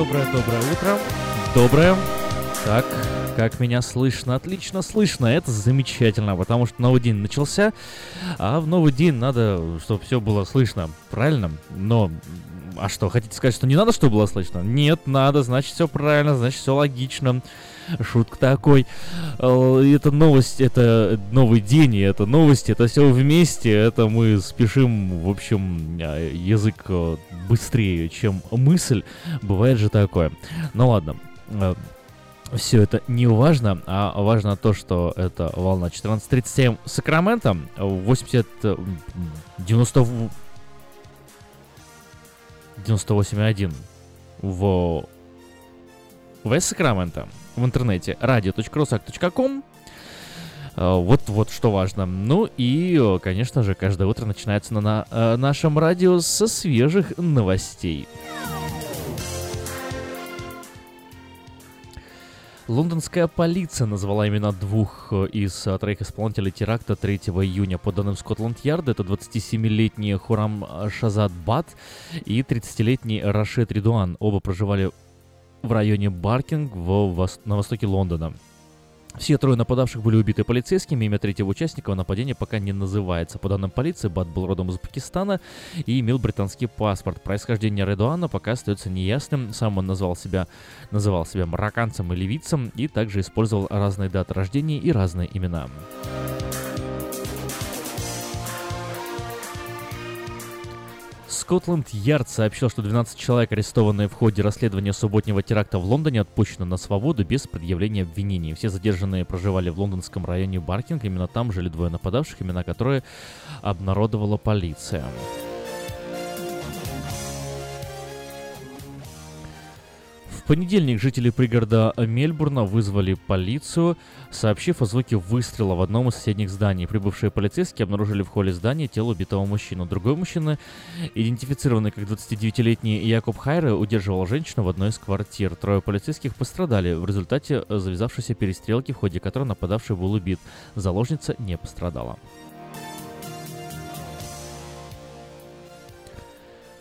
Доброе, доброе, доброе утро. Доброе. Так, как меня слышно? Отлично слышно. Это замечательно, потому что новый день начался, а в новый день надо, чтобы все было слышно. Правильно? Но а что, хотите сказать, что не надо, чтобы было слышно? Нет, надо, значит, все правильно, значит, все логично. Шутка такой. Э, это новость, это новый день, и это новости, это все вместе. Это мы спешим, в общем, э, язык э, быстрее, чем мысль. Бывает же такое. Ну ладно все это не важно, а важно то, что это волна 14.37 Сакраменто, 80, 90, 98.1 в Вест Сакраменто в интернете radio.rusak.com э, вот, вот что важно. Ну и, конечно же, каждое утро начинается на, на э, нашем радио со свежих новостей. Лондонская полиция назвала имена двух э, из э, троих исполнителей теракта 3 июня. По данным Скотланд-Ярда, это 27-летний Хурам Шазад Бат и 30-летний Рашид Ридуан. Оба проживали в районе Баркинг в, на востоке Лондона. Все трое нападавших были убиты полицейскими, имя третьего участника нападения пока не называется. По данным полиции, Бат был родом из Пакистана и имел британский паспорт. Происхождение Редуана пока остается неясным. Сам он назвал себя, называл себя марокканцем и ливийцем и также использовал разные даты рождения и разные имена. Скотланд-Ярд сообщил, что 12 человек, арестованные в ходе расследования субботнего теракта в Лондоне, отпущены на свободу без предъявления обвинений. Все задержанные проживали в лондонском районе Баркинг, именно там жили двое нападавших, имена которые обнародовала полиция. Понедельник жители пригорода Мельбурна вызвали полицию, сообщив о звуке выстрела в одном из соседних зданий. Прибывшие полицейские обнаружили в холле здания тело убитого мужчину. Другой мужчина, идентифицированный как 29-летний Якоб Хайре, удерживал женщину в одной из квартир. Трое полицейских пострадали в результате завязавшейся перестрелки, в ходе которой нападавший был убит. Заложница не пострадала.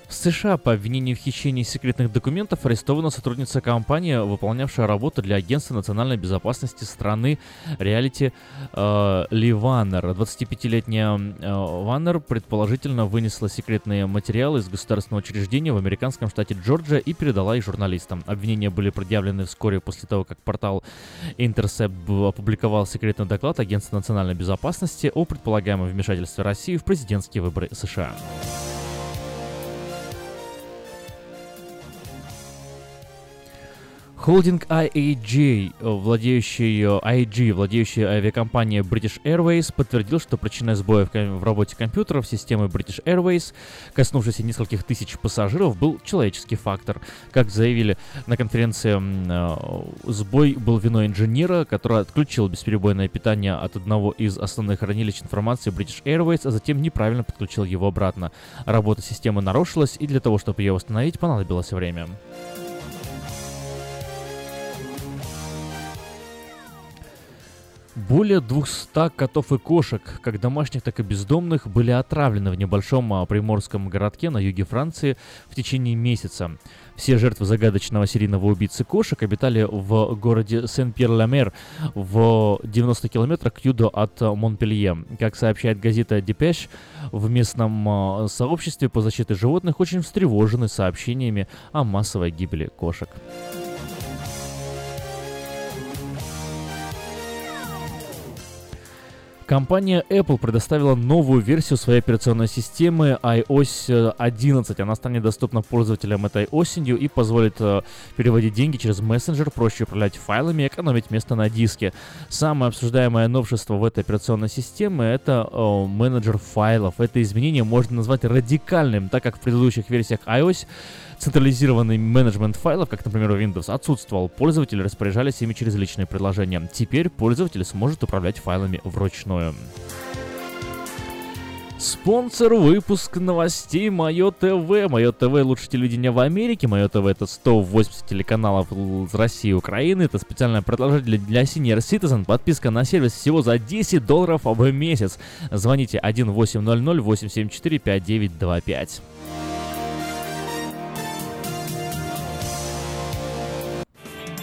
В США по обвинению в хищении секретных документов арестована сотрудница компании, выполнявшая работу для Агентства национальной безопасности страны реалити э, Ли Ваннер. 25-летняя э, Ваннер предположительно вынесла секретные материалы из государственного учреждения в американском штате Джорджия и передала их журналистам. Обвинения были предъявлены вскоре после того, как портал Intercept опубликовал секретный доклад Агентства национальной безопасности о предполагаемом вмешательстве России в президентские выборы США. Холдинг IAG, владеющий IG, владеющий авиакомпания British Airways, подтвердил, что причиной сбоя в работе компьютеров системы British Airways, коснувшейся нескольких тысяч пассажиров, был человеческий фактор. Как заявили на конференции, э, сбой был виной инженера, который отключил бесперебойное питание от одного из основных хранилищ информации British Airways, а затем неправильно подключил его обратно. Работа системы нарушилась, и для того, чтобы ее восстановить, понадобилось время. Более 200 котов и кошек, как домашних, так и бездомных, были отравлены в небольшом а, приморском городке на юге Франции в течение месяца. Все жертвы загадочного серийного убийцы кошек обитали в городе Сен-Пьер-Ла-Мер в 90 километрах к югу от Монпелье. Как сообщает газета «Депеш», в местном а, сообществе по защите животных очень встревожены сообщениями о массовой гибели кошек. Компания Apple предоставила новую версию своей операционной системы iOS 11. Она станет доступна пользователям этой осенью и позволит э, переводить деньги через мессенджер, проще управлять файлами и экономить место на диске. Самое обсуждаемое новшество в этой операционной системе это э, менеджер файлов. Это изменение можно назвать радикальным, так как в предыдущих версиях iOS Централизированный менеджмент файлов, как, например, у Windows, отсутствовал. Пользователи распоряжались ими через личные приложения. Теперь пользователь сможет управлять файлами вручную. Спонсор выпуск новостей Мое ТВ. Мое ТВ лучше телевидения в Америке. Мое ТВ это 180 телеканалов из России и Украины. Это специальное предложение для Senior Citizen. Подписка на сервис всего за 10 долларов в месяц. Звоните 1800 874 5925.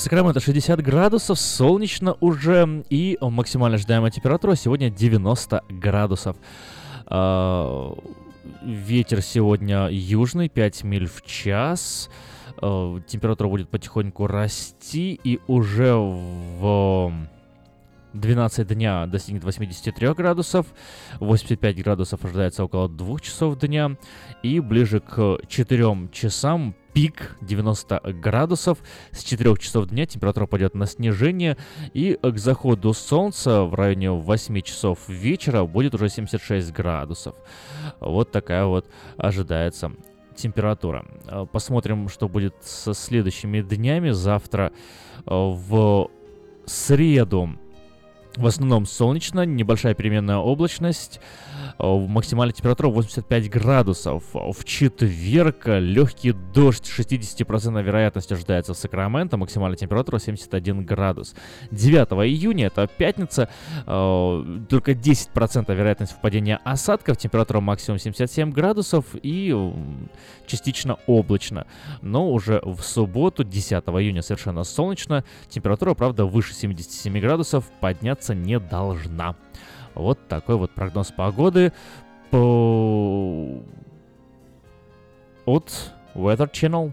Сакраменто 60 градусов, солнечно уже, и максимально ожидаемая температура сегодня 90 градусов. А, ветер сегодня южный, 5 миль в час. А, температура будет потихоньку расти, и уже в 12 дня достигнет 83 градусов, 85 градусов ожидается около 2 часов дня, и ближе к 4 часам пик 90 градусов. С 4 часов дня температура пойдет на снижение, и к заходу солнца в районе 8 часов вечера будет уже 76 градусов. Вот такая вот ожидается температура. Посмотрим, что будет со следующими днями. Завтра в среду в основном солнечно, небольшая переменная облачность, Э, максимальная температура 85 градусов. В четверг легкий дождь, 60% вероятность ожидается в Сакраменто, максимальная температура 71 градус. 9 июня, это пятница, э, только 10% вероятность впадения осадков, температура максимум 77 градусов и частично облачно. Но уже в субботу, 10 июня, совершенно солнечно, температура, правда, выше 77 градусов, подняться не должна. Вот такой вот прогноз погоды по... от Weather Channel.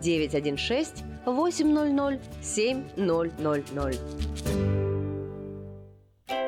916 800 7000.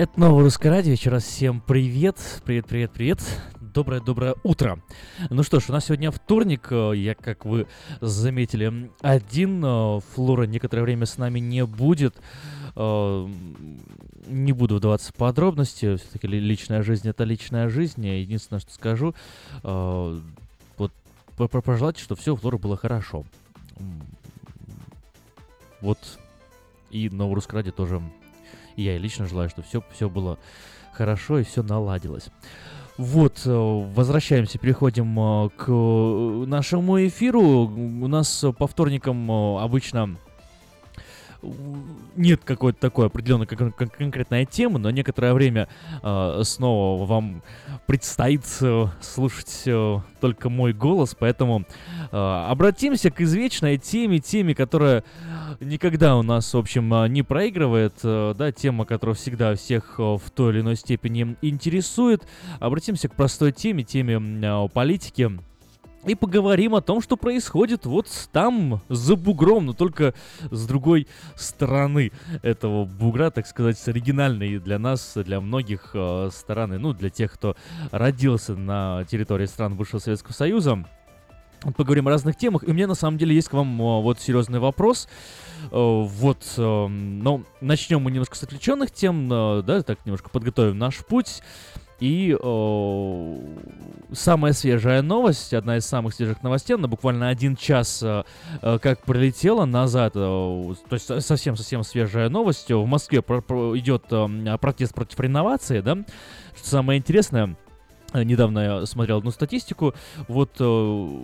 Это новое русское радио. Еще раз всем привет. Привет, привет, привет. Доброе-доброе утро. Ну что ж, у нас сегодня вторник. э, Я, как вы заметили, один. э, Флора некоторое время с нами не будет. Э, Не буду вдаваться в подробности. Все-таки личная жизнь это личная жизнь. Единственное, что скажу, вот по- по- пожелать, что все у Флоры было хорошо. Вот. И новое русское радио тоже я лично желаю, чтобы все, все было хорошо и все наладилось. Вот, э, возвращаемся, переходим э, к э, нашему эфиру. У нас по вторникам обычно нет какой-то такой определенной кон- кон- конкретной темы, но некоторое время э, снова вам предстоит э, слушать э, только мой голос, поэтому э, обратимся к извечной теме, теме, которая никогда у нас, в общем, э, не проигрывает, э, да, тема, которая всегда всех э, в той или иной степени интересует. Обратимся к простой теме, теме э, политики. И поговорим о том, что происходит вот там, за бугром, но только с другой стороны этого бугра, так сказать, с оригинальной для нас, для многих э, стороны, ну, для тех, кто родился на территории стран бывшего Советского Союза. Поговорим о разных темах, и у меня на самом деле есть к вам э, вот серьезный вопрос. Вот, э, ну, начнем мы немножко с отвлеченных тем, э, да, так немножко подготовим наш путь. И э, самая свежая новость, одна из самых свежих новостей, она буквально один час э, э, как прилетела назад, э, то есть совсем-совсем свежая новость. В Москве про- идет э, протест против реновации, да. Что самое интересное, э, недавно я смотрел одну статистику, вот э,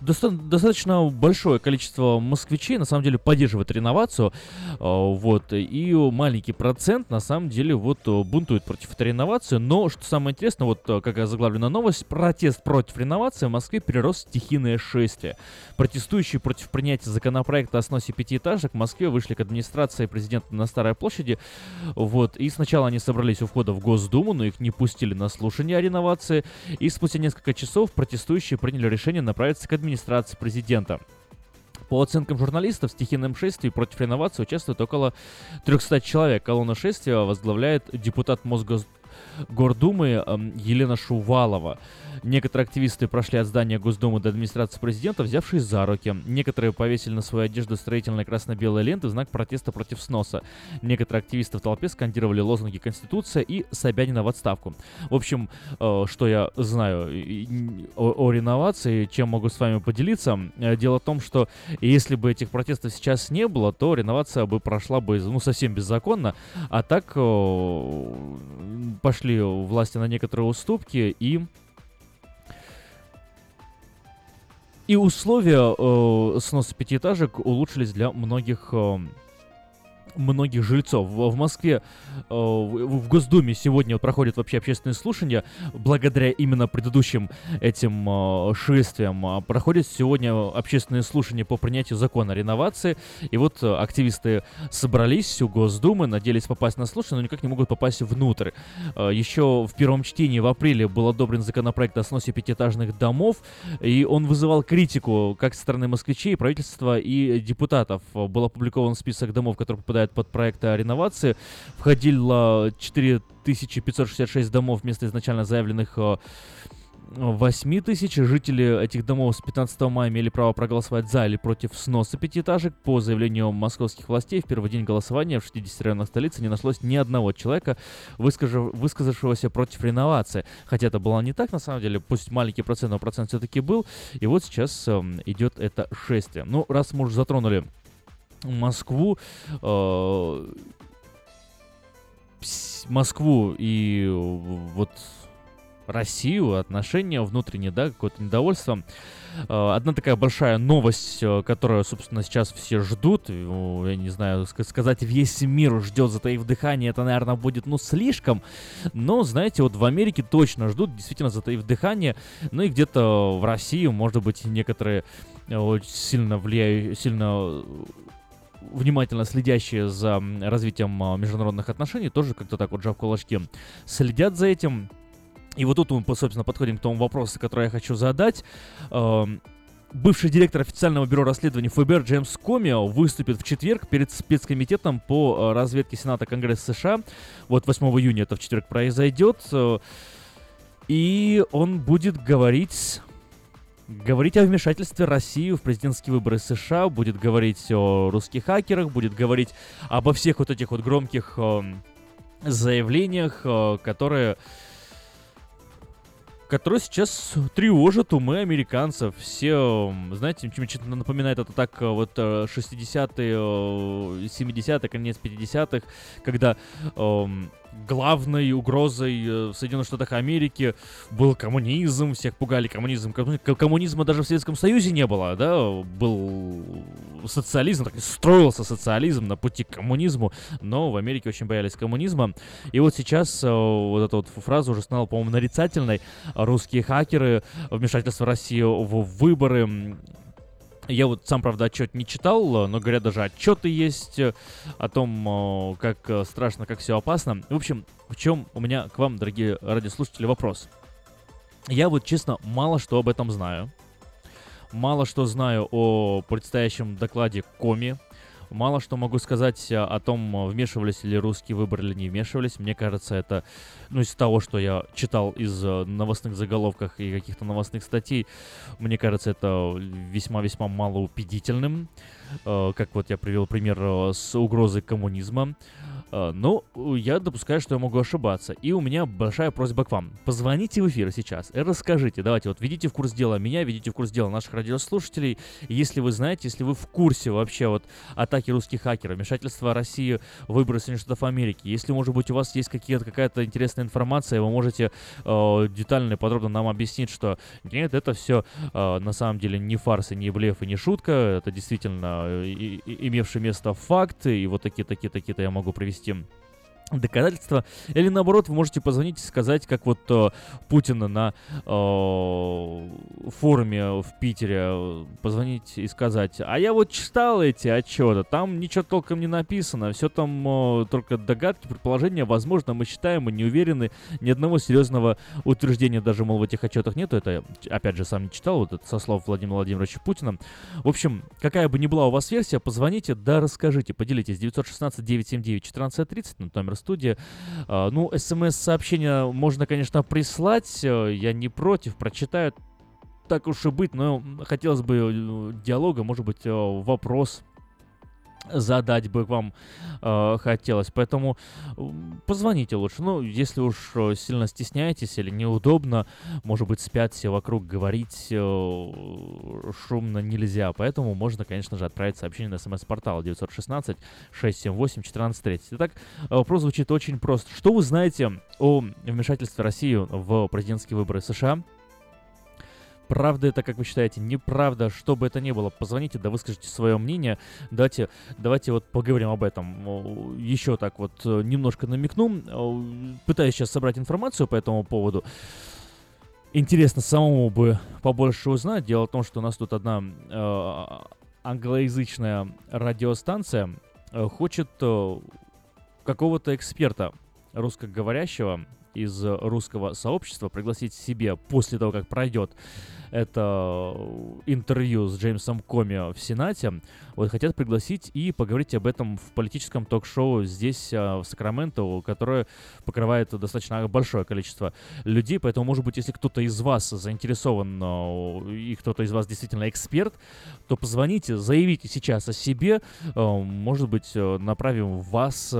доста- достаточно большое количество москвичей на самом деле поддерживает реновацию, э, вот, и маленький процент на самом деле вот бунтует против этой реновации, но что самое интересное, вот как заглавлена новость, протест против реновации в Москве перерос в стихийное шествие. Протестующие против принятия законопроекта о сносе пятиэтажек в Москве вышли к администрации президента на Старой площади, вот, и сначала они собрались у входа в Госдуму, но их не пустили на слушание о реновации, и спустя несколько часов протестующие приняли решение направиться к администрации президента. По оценкам журналистов, в стихийном шествии против реновации участвует около 300 человек. Колонна шествия возглавляет депутат Мосгордумы эм, Елена Шувалова. Некоторые активисты прошли от здания Госдумы до администрации президента, взявшись за руки. Некоторые повесили на свою одежду строительные красно-белые ленты в знак протеста против сноса. Некоторые активисты в толпе скандировали лозунги «Конституция» и «Собянина в отставку». В общем, э, что я знаю о, реновации, чем могу с вами поделиться. Э, дело в том, что если бы этих протестов сейчас не было, то реновация бы прошла бы ну, совсем беззаконно. А так э, пошли власти на некоторые уступки и И условия э, сноса пятиэтажек улучшились для многих э, многих жильцов. В, в Москве, э, в, в Госдуме сегодня проходят вообще общественные слушания, благодаря именно предыдущим этим э, шествиям. А проходят сегодня общественные слушания по принятию закона о реновации, и вот э, активисты собрались у Госдумы, надеялись попасть на слушание, но никак не могут попасть внутрь. Э, еще в первом чтении в апреле был одобрен законопроект о сносе пятиэтажных домов, и он вызывал критику как со стороны москвичей, правительства и депутатов. Был опубликован список домов, которые попадают под проект о реновации. Входило 4566 домов вместо изначально заявленных 8 тысяч. Жители этих домов с 15 мая имели право проголосовать за или против сноса пятиэтажек. По заявлению московских властей, в первый день голосования в 60 районах столицы не нашлось ни одного человека, выскажив, высказавшегося против реновации. Хотя это было не так, на самом деле, пусть маленький процент, но процент все-таки был. И вот сейчас э, идет это шествие. Ну, раз мы уже затронули Москву, э, Москву и вот Россию, отношения внутренние, да, какое-то недовольство. Э, одна такая большая новость, э, которую, собственно, сейчас все ждут, я не знаю, сказать, весь мир ждет, затаив дыхание, это, наверное, будет, ну, слишком, но, знаете, вот в Америке точно ждут, действительно, затаив дыхание, ну и где-то в России, может быть, некоторые очень сильно влияют, сильно внимательно следящие за развитием а, международных отношений, тоже как-то так вот жав кулачки, следят за этим. И вот тут мы, собственно, подходим к тому вопросу, который я хочу задать. Бывший директор официального бюро расследований ФБР Джеймс Комио выступит в четверг перед спецкомитетом по а, разведке Сената Конгресса США. Вот 8 июня это в четверг произойдет. Э, и он будет говорить говорить о вмешательстве России в президентские выборы США, будет говорить о русских хакерах, будет говорить обо всех вот этих вот громких э, заявлениях, э, которые которые сейчас тревожат умы американцев. Все, знаете, чем-то напоминает это так вот 60-е, 70-е, конец 50-х, когда эм, главной угрозой э, в Соединенных Штатах Америки был коммунизм, всех пугали коммунизм. Коммунизма даже в Советском Союзе не было, да, был социализм, так строился социализм на пути к коммунизму, но в Америке очень боялись коммунизма. И вот сейчас э, вот эта вот фраза уже стала, по-моему, нарицательной. Русские хакеры, вмешательство России в выборы, я вот сам, правда, отчет не читал, но, говорят, даже отчеты есть э, о том, как э, страшно, как все опасно. В общем, в чем у меня к вам, дорогие радиослушатели, вопрос. Я вот, честно, мало что об этом знаю. Мало что знаю о предстоящем докладе Коми, Мало что могу сказать о том, вмешивались ли русские выборы или не вмешивались. Мне кажется, это, ну, из того, что я читал из э, новостных заголовков и каких-то новостных статей, мне кажется, это весьма-весьма малоубедительным. Э, как вот я привел пример э, с угрозой коммунизма. А, но я допускаю, что я могу ошибаться. И у меня большая просьба к вам. Позвоните в эфир сейчас и расскажите. Давайте вот ведите в курс дела меня, ведите в курс дела наших радиослушателей. Если вы знаете, если вы в курсе вообще вот атаки русских хакеров, вмешательства России в выборы Соединенных Штатов Америки, если, может быть, у вас есть какие-то, какая-то интересная информация, вы можете э, детально и подробно нам объяснить, что нет, это все э, на самом деле не фарс и не блеф и не шутка, это действительно э, и, и, имевший место факт, и вот такие-такие-такие-то я могу привести привести доказательства. Или наоборот, вы можете позвонить и сказать, как вот э, Путина на э, форуме в Питере э, позвонить и сказать, а я вот читал эти отчеты, там ничего толком не написано, все там э, только догадки, предположения, возможно, мы считаем, мы не уверены, ни одного серьезного утверждения даже, мол, в этих отчетах нету, это, опять же, сам не читал, вот это со слов Владимира Владимировича Путина. В общем, какая бы ни была у вас версия, позвоните, да расскажите, поделитесь 916-979-1430, номер студии. А, ну, смс-сообщение можно, конечно, прислать, э, я не против, прочитаю. Так уж и быть, но хотелось бы э, диалога, может быть, э, вопрос задать бы вам э, хотелось. Поэтому позвоните лучше. Ну, если уж э, сильно стесняетесь или неудобно, может быть, спят все вокруг, говорить э, шумно нельзя. Поэтому можно, конечно же, отправить сообщение на смс-портал 916-678-1430. Итак, вопрос звучит очень просто. Что вы знаете о вмешательстве России в президентские выборы США? Правда это, как вы считаете, неправда, что бы это ни было, позвоните, да выскажите свое мнение. Давайте, давайте вот поговорим об этом. Еще так вот э, немножко намекну. Пытаюсь сейчас собрать информацию по этому поводу. Интересно самому бы побольше узнать. Дело в том, что у нас тут одна э, англоязычная радиостанция э, хочет э, какого-то эксперта русскоговорящего из русского сообщества пригласить себе после того, как пройдет это интервью с Джеймсом Коми в Сенате, вот хотят пригласить и поговорить об этом в политическом ток-шоу здесь, а, в Сакраменто, которое покрывает достаточно большое количество людей, поэтому, может быть, если кто-то из вас заинтересован а, и кто-то из вас действительно эксперт, то позвоните, заявите сейчас о себе, может быть, направим вас,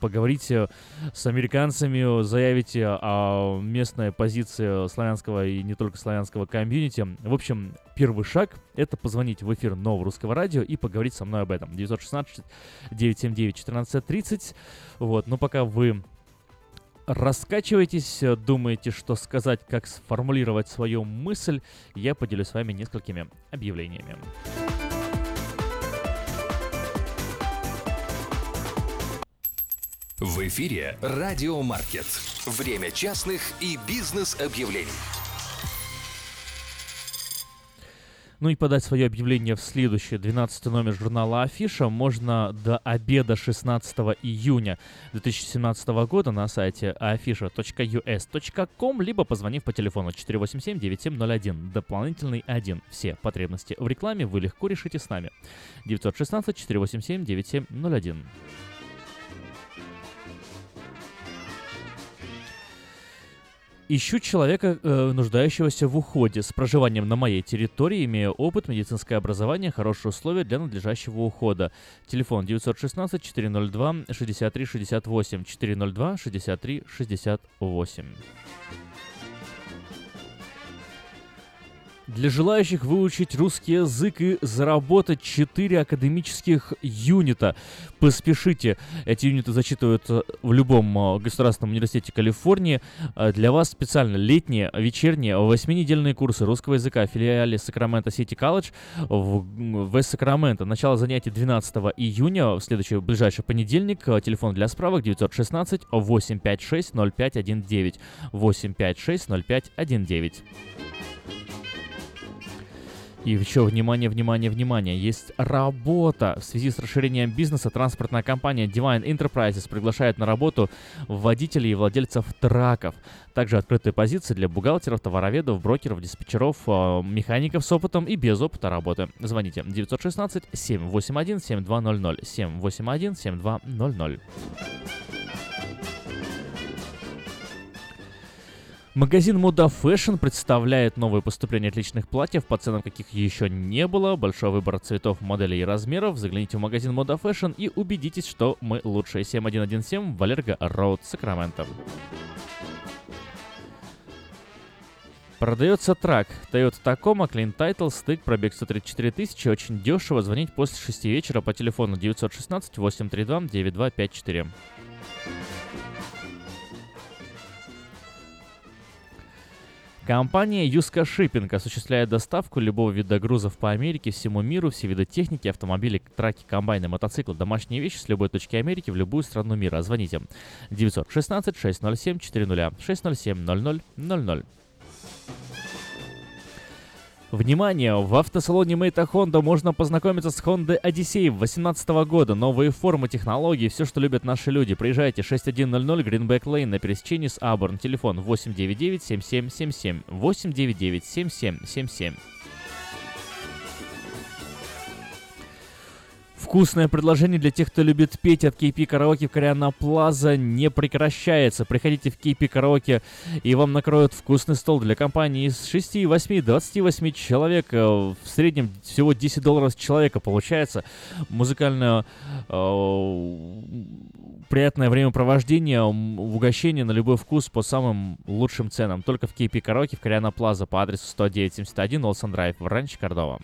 поговорите с американцами, заявите о местной позиции славянского и не только славянского комьюнити. В общем, первый шаг — это позвонить в эфир Нового Русского Радио и поговорить со мной об этом. 916-979-1430. Вот, но пока вы раскачиваетесь, думаете, что сказать, как сформулировать свою мысль, я поделюсь с вами несколькими объявлениями. В эфире «Радио Маркет». Время частных и бизнес-объявлений. Ну и подать свое объявление в следующий 12 номер журнала Афиша можно до обеда 16 июня 2017 года на сайте afisha.us.com, либо позвонив по телефону 487-9701, дополнительный 1. Все потребности в рекламе вы легко решите с нами. 916-487-9701. Ищу человека, э, нуждающегося в уходе, с проживанием на моей территории, имея опыт, медицинское образование, хорошие условия для надлежащего ухода. Телефон 916 402 Для желающих выучить русский язык и заработать 4 академических юнита. Поспешите. Эти юниты зачитывают э, в любом э, государственном университете Калифорнии. Э, для вас специально летние, вечерние, восьминедельные курсы русского языка в филиале Сакраменто Сити Колледж в, в Сакраменто. Начало занятий 12 июня, в следующий ближайший понедельник. Телефон для справок 916 856 0519 856 0519. И еще внимание, внимание, внимание, есть работа. В связи с расширением бизнеса транспортная компания Divine Enterprises приглашает на работу водителей и владельцев траков. Также открытые позиции для бухгалтеров, товароведов, брокеров, диспетчеров, э, механиков с опытом и без опыта работы. Звоните 916 781 7200 781 7200. Магазин Мода Fashion представляет новые поступления отличных платьев по ценам, каких еще не было. Большой выбор цветов, моделей и размеров. Загляните в магазин Мода Fashion и убедитесь, что мы лучшие. 7117 Валерго Роуд, Сакраменто. Продается трак Toyota Tacoma, Clean Title, стык, пробег 134 тысячи, очень дешево. Звонить после 6 вечера по телефону 916 832 9254. Компания Юска Shipping осуществляет доставку любого вида грузов по Америке, всему миру, все виды техники, автомобили, траки, комбайны, мотоциклы, домашние вещи с любой точки Америки в любую страну мира. Звоните 916 607 400 607 00 00. Внимание! В автосалоне Мейта Honda можно познакомиться с Honda Odyssey 2018 года. Новые формы, технологии, все, что любят наши люди. Приезжайте 6100 Greenback Lane на пересечении с Аборн. Телефон 899 7777 Вкусное предложение для тех, кто любит петь от KP Караоке в Кориана Плаза не прекращается. Приходите в KP Караоке и вам накроют вкусный стол для компании из 6, 8, 28 человек. Э, в среднем всего 10 долларов с человека получается. Музыкальное э, приятное времяпровождение, угощение на любой вкус по самым лучшим ценам. Только в KP Караоке в Кориана Плаза по адресу 10971 Олсен Драйв в Ранче Кордова.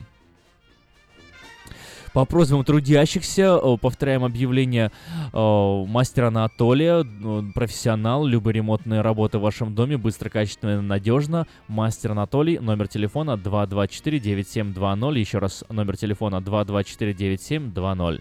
По просьбам трудящихся, э, повторяем объявление э, мастера Анатолия, э, профессионал, любые ремонтные работы в вашем доме, быстро, качественно, надежно. Мастер Анатолий, номер телефона 224-9720, еще раз номер телефона 224-9720.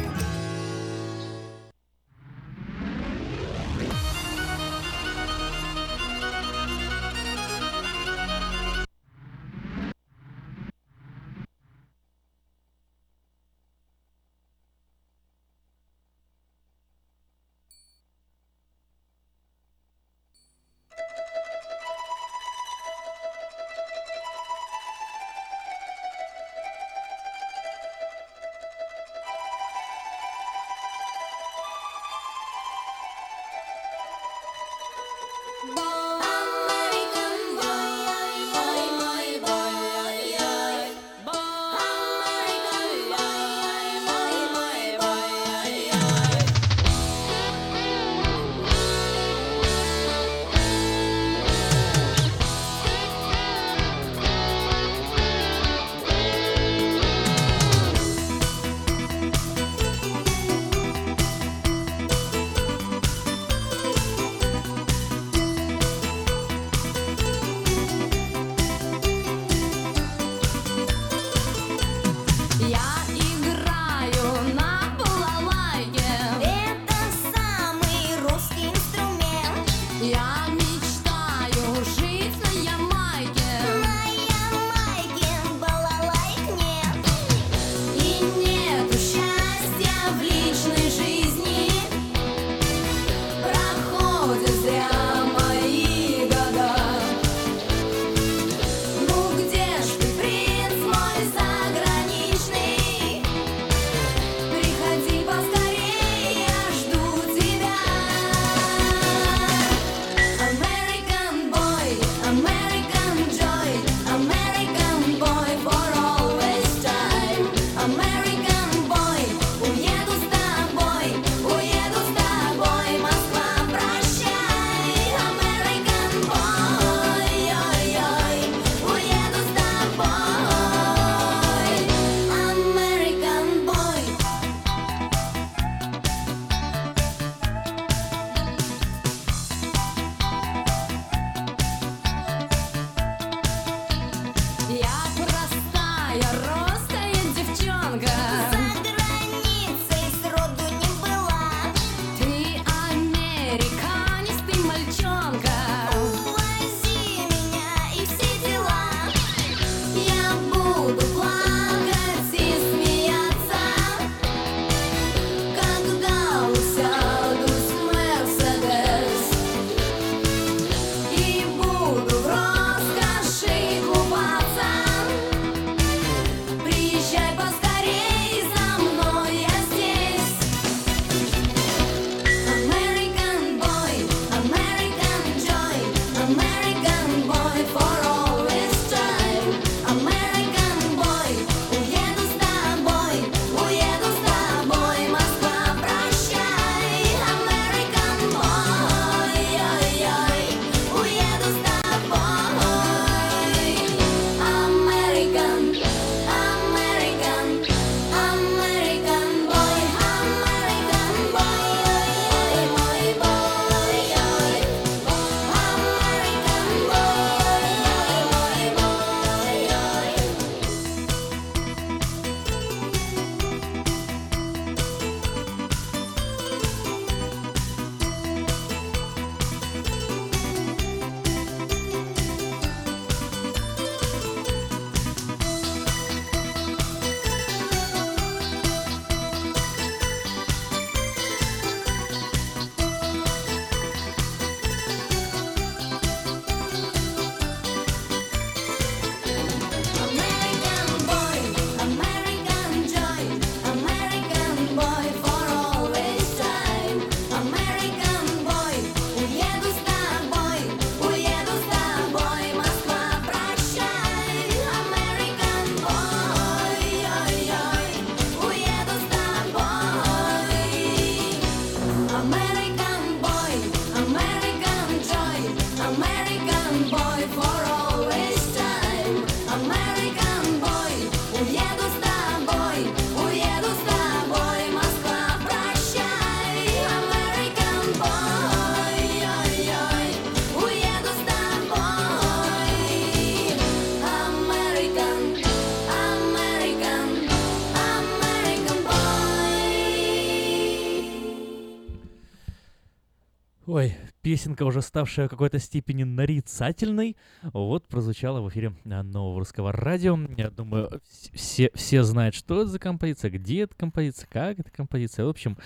песенка, уже ставшая в какой-то степени нарицательной, вот прозвучала в эфире а, нового русского радио. Я думаю, все, все знают, что это за композиция, где эта композиция, как эта композиция. В общем,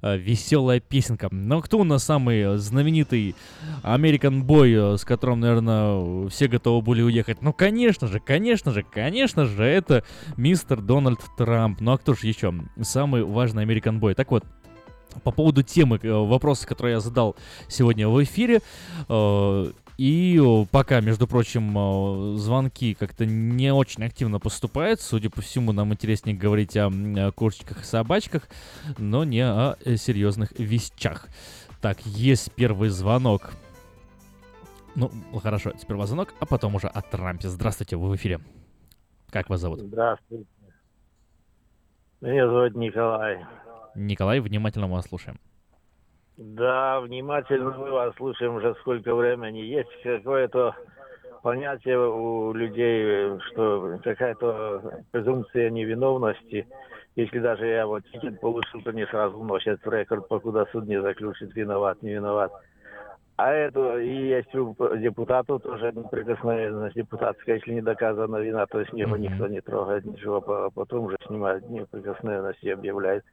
а, веселая песенка. Но кто у нас самый знаменитый American Boy, с которым, наверное, все готовы были уехать? Ну, конечно же, конечно же, конечно же, это мистер Дональд Трамп. Ну, а кто же еще? Самый важный American Boy. Так вот, по поводу темы э, вопроса, который я задал сегодня в эфире. Э, и пока, между прочим, э, звонки как-то не очень активно поступают. Судя по всему, нам интереснее говорить о курочках и собачках, но не о серьезных вещах. Так, есть первый звонок. Ну, хорошо, сперва звонок, а потом уже о Трампе. Здравствуйте, вы в эфире. Как вас зовут? Здравствуйте. Меня зовут Николай. Николай, внимательно вас слушаем. Да, внимательно мы вас слушаем уже сколько времени. Есть какое-то понятие у людей, что какая-то презумпция невиновности. Если даже я вот тикет получил, то не сразу вносят в рекорд, покуда суд не заключит виноват, не виноват. А это и есть у депутата тоже неприкосновенность депутатская, если не доказана вина, то есть него никто не трогает, ничего, а потом уже снимает неприкосновенность и объявляет.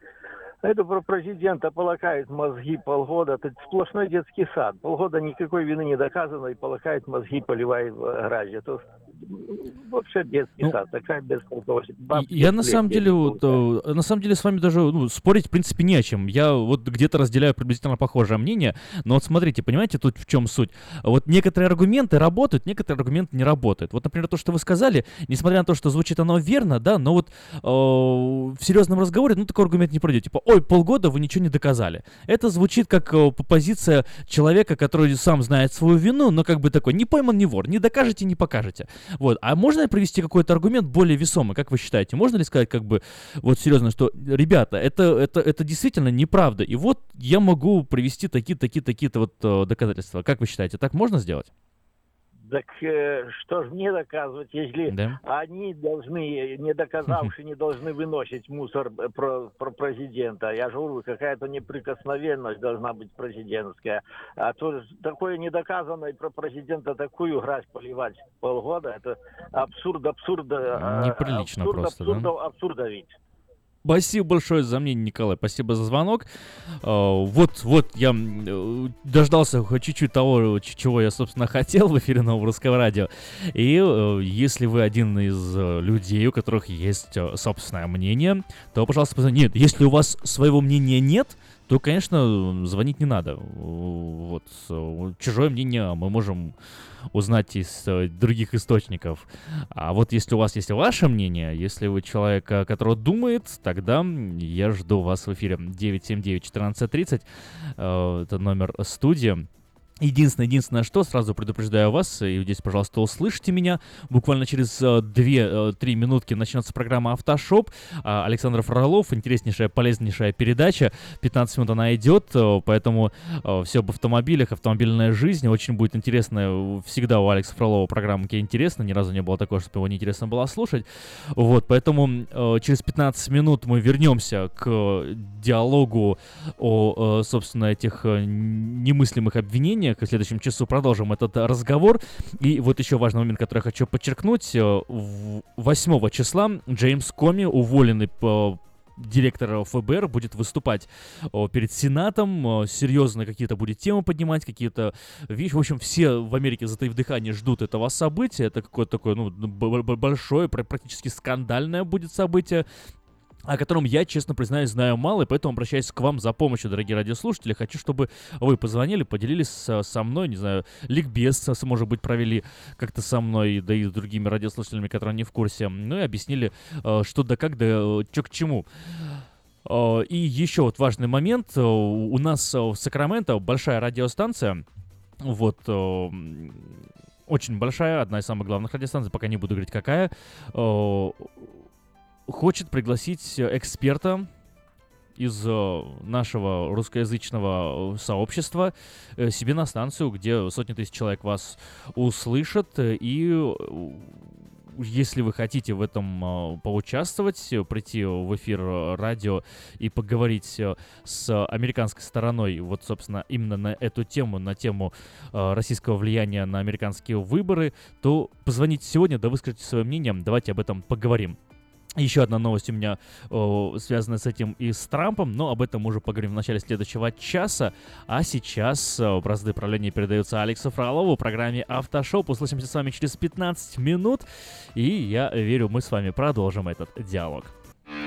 Это про президента полакает мозги полгода. Это сплошной детский сад. Полгода никакой вины не доказано и полакает мозги, поливает грязью. Это вообще детский ну, сад. Такая бестолковость. Я на самом деле, вот, э, на самом деле с вами даже ну, спорить в принципе не о чем. Я вот где-то разделяю приблизительно похожее мнение. Но вот смотрите, понимаете, тут в чем суть? Вот некоторые аргументы работают, некоторые аргументы не работают. Вот, например, то, что вы сказали, несмотря на то, что звучит оно верно, да, но вот э, в серьезном разговоре, ну, такой аргумент не пройдет. Типа, ой, полгода вы ничего не доказали. Это звучит как э, позиция человека, который сам знает свою вину, но как бы такой, не пойман, не вор, не докажете, не покажете. Вот. А можно ли привести какой-то аргумент более весомый, как вы считаете? Можно ли сказать, как бы, вот серьезно, что, ребята, это, это, это действительно неправда, и вот я могу привести такие, такие, такие-то вот э, доказательства. Как вы считаете, так можно сделать? Так э, что ж мне доказывать, если да. они должны, не доказавшие, не должны выносить мусор э, про, про президента. Я же говорю, какая-то неприкосновенность должна быть президентская. А то такое недоказанное про президента такую грязь поливать полгода, это абсурд, абсурд. Э, Неприлично абсурд, просто, абсурд, да? абсурда ведь. Спасибо большое за мнение, Николай. Спасибо за звонок. А, вот, вот, я э, дождался хоть чуть-чуть того, чего я, собственно, хотел в эфире Нового Русского Радио. И э, если вы один из э, людей, у которых есть собственное мнение, то, пожалуйста, позвоните. Нет, если у вас своего мнения нет, то, конечно, звонить не надо. Вот, чужое мнение мы можем узнать из э, других источников. А вот если у вас есть ваше мнение, если вы человек, который думает, тогда я жду вас в эфире 979-1430. Э, это номер студии. Единственное, единственное, что сразу предупреждаю вас, и здесь, пожалуйста, услышите меня. Буквально через 2-3 э, минутки начнется программа «Автошоп». А, Александр Фролов, интереснейшая, полезнейшая передача. 15 минут она идет, э, поэтому э, все об автомобилях, автомобильная жизнь. Очень будет интересно. Всегда у Алекса Фролова программа интересна. Ни разу не было такого, чтобы его неинтересно было слушать. Вот, поэтому через 15 минут мы вернемся к диалогу о, собственно, этих немыслимых обвинениях к следующему часу продолжим этот разговор. И вот еще важный момент, который я хочу подчеркнуть. 8 э, числа Джеймс Коми, уволенный по директор ФБР будет выступать о, перед Сенатом, серьезно какие-то будет темы поднимать, какие-то вещи. В общем, все в Америке, затаив дыхание, ждут этого события. Это какое-то такое, ну, большое, практически скандальное будет событие о котором я, честно признаюсь, знаю мало, и поэтому обращаюсь к вам за помощью, дорогие радиослушатели. Хочу, чтобы вы позвонили, поделились со, мной, не знаю, ликбез, может быть, провели как-то со мной, да и с другими радиослушателями, которые не в курсе, ну и объяснили, э, что да как, да э, что к чему. Э, и еще вот важный момент. У нас в Сакраменто большая радиостанция, вот, очень большая, одна из самых главных радиостанций, пока не буду говорить какая, хочет пригласить э, эксперта из э, нашего русскоязычного э, сообщества себе на станцию, где сотни тысяч человек вас услышат и если вы хотите в этом поучаствовать, прийти в эфир радио и поговорить с американской стороной, вот, собственно, именно на эту тему, на тему российского влияния на американские выборы, то позвоните сегодня, да выскажите свое мнение, давайте об этом поговорим. Еще одна новость у меня о, связана с этим и с Трампом, но об этом мы уже поговорим в начале следующего часа. А сейчас о, бразды правления передаются Алексу Фролову в программе «Автошоп». Услышимся с вами через 15 минут, и я верю, мы с вами продолжим этот диалог.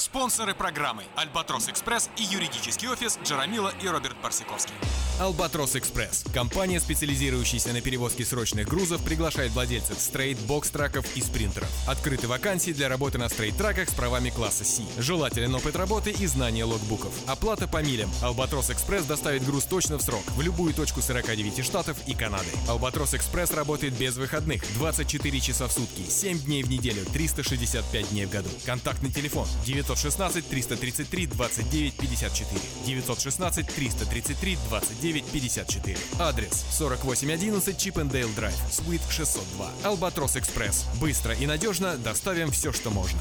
Спонсоры программы «Альбатрос Экспресс» и юридический офис Джарамила и Роберт Барсиковский. Албатрос Экспресс. Компания, специализирующаяся на перевозке срочных грузов, приглашает владельцев straight, box -траков и спринтеров. Открыты вакансии для работы на straight -траках с правами класса C. Желателен опыт работы и знание логбуков. Оплата по милям. Албатрос Экспресс доставит груз точно в срок, в любую точку 49 штатов и Канады. Албатрос Экспресс работает без выходных, 24 часа в сутки, 7 дней в неделю, 365 дней в году. Контактный телефон 916 333 29 54. 916 333 29 54. Адрес 4811 Чипендейл Драйв, Суит 602. Албатрос Экспресс. Быстро и надежно доставим все, что можно.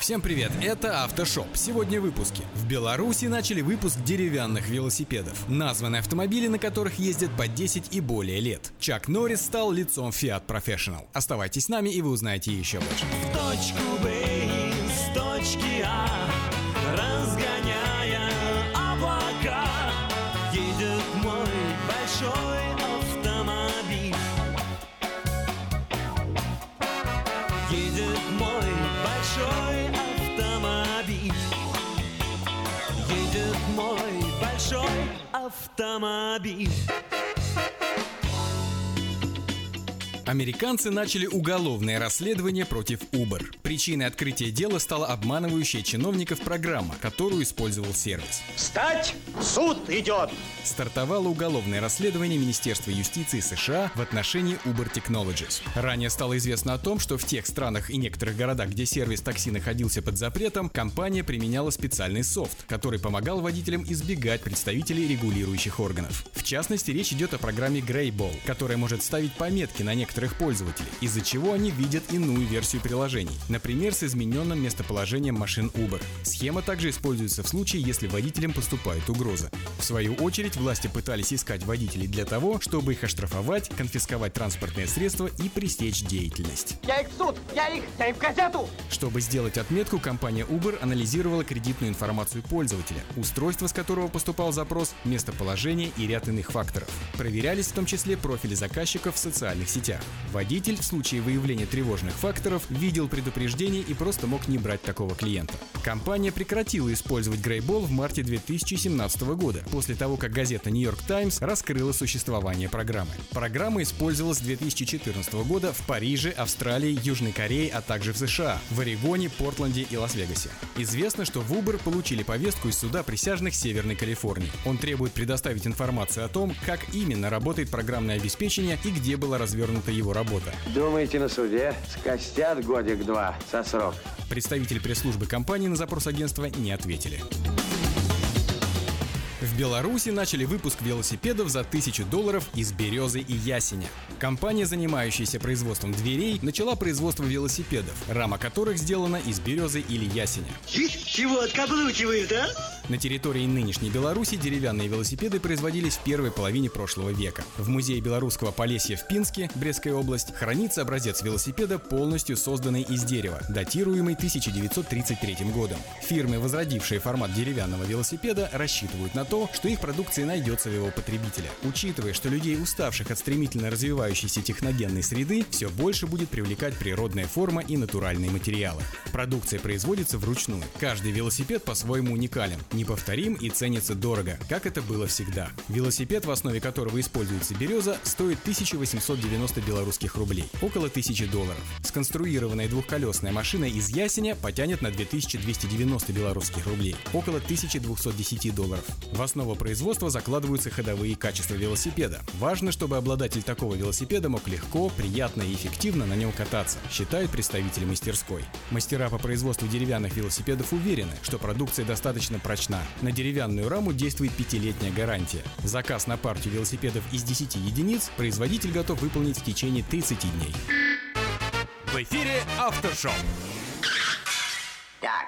Всем привет, это Автошоп. Сегодня в выпуске. В Беларуси начали выпуск деревянных велосипедов. Названы автомобили, на которых ездят по 10 и более лет. Чак Норрис стал лицом Fiat Professional. Оставайтесь с нами и вы узнаете еще больше. В точку Б из точки А Разгоняя облака. Едет мой большой автомобиль. Едет мой большой автомобиль. Едет мой большой автомобиль Американцы начали уголовное расследование против Uber. Причиной открытия дела стала обманывающая чиновников программа, которую использовал сервис. Встать! Суд идет! Стартовало уголовное расследование Министерства юстиции США в отношении Uber Technologies. Ранее стало известно о том, что в тех странах и некоторых городах, где сервис такси находился под запретом, компания применяла специальный софт, который помогал водителям избегать представителей регулирующих органов. В частности, речь идет о программе Greyball, которая может ставить пометки на некоторых пользователей, из-за чего они видят иную версию приложений, например, с измененным местоположением машин Uber. Схема также используется в случае, если водителям поступает угроза. В свою очередь, власти пытались искать водителей для того, чтобы их оштрафовать, конфисковать транспортные средства и пресечь деятельность. Я их в суд! Я их! Я им в газету! Чтобы сделать отметку, компания Uber анализировала кредитную информацию пользователя, устройство с которого поступал запрос, местоположение и ряд иных факторов. Проверялись в том числе профили заказчиков в социальных сетях. Водитель в случае выявления тревожных факторов видел предупреждение и просто мог не брать такого клиента. Компания прекратила использовать Greyball в марте 2017 года, после того, как газета New York Times раскрыла существование программы. Программа использовалась с 2014 года в Париже, Австралии, Южной Корее, а также в США, в Орегоне, Портленде и Лас-Вегасе. Известно, что в Uber получили повестку из суда присяжных Северной Калифорнии. Он требует предоставить информацию о том, как именно работает программное обеспечение и где была развернута его работа. Думаете, на суде скостят годик-два со срок? Представитель пресс-службы компании на запрос агентства не ответили. В Беларуси начали выпуск велосипедов за 1000 долларов из березы и ясеня. Компания, занимающаяся производством дверей, начала производство велосипедов, рама которых сделана из березы или ясеня. Чего откаблучивает, а? На территории нынешней Беларуси деревянные велосипеды производились в первой половине прошлого века. В музее белорусского Полесья в Пинске, Брестская область, хранится образец велосипеда, полностью созданный из дерева, датируемый 1933 годом. Фирмы, возродившие формат деревянного велосипеда, рассчитывают на то, что их продукция найдется в его потребителя. Учитывая, что людей, уставших от стремительно развивающейся техногенной среды, все больше будет привлекать природная форма и натуральные материалы. Продукция производится вручную. Каждый велосипед по-своему уникален. Неповторим и ценится дорого, как это было всегда. Велосипед, в основе которого используется береза, стоит 1890 белорусских рублей, около 1000 долларов. Сконструированная двухколесная машина из ясеня потянет на 2290 белорусских рублей, около 1210 долларов. В основу производства закладываются ходовые качества велосипеда. Важно, чтобы обладатель такого велосипеда мог легко, приятно и эффективно на нем кататься, считают представители мастерской. Мастера по производству деревянных велосипедов уверены, что продукция достаточно прочна. На деревянную раму действует пятилетняя гарантия. Заказ на партию велосипедов из 10 единиц производитель готов выполнить в течение 30 дней. В эфире Автошоу. Так,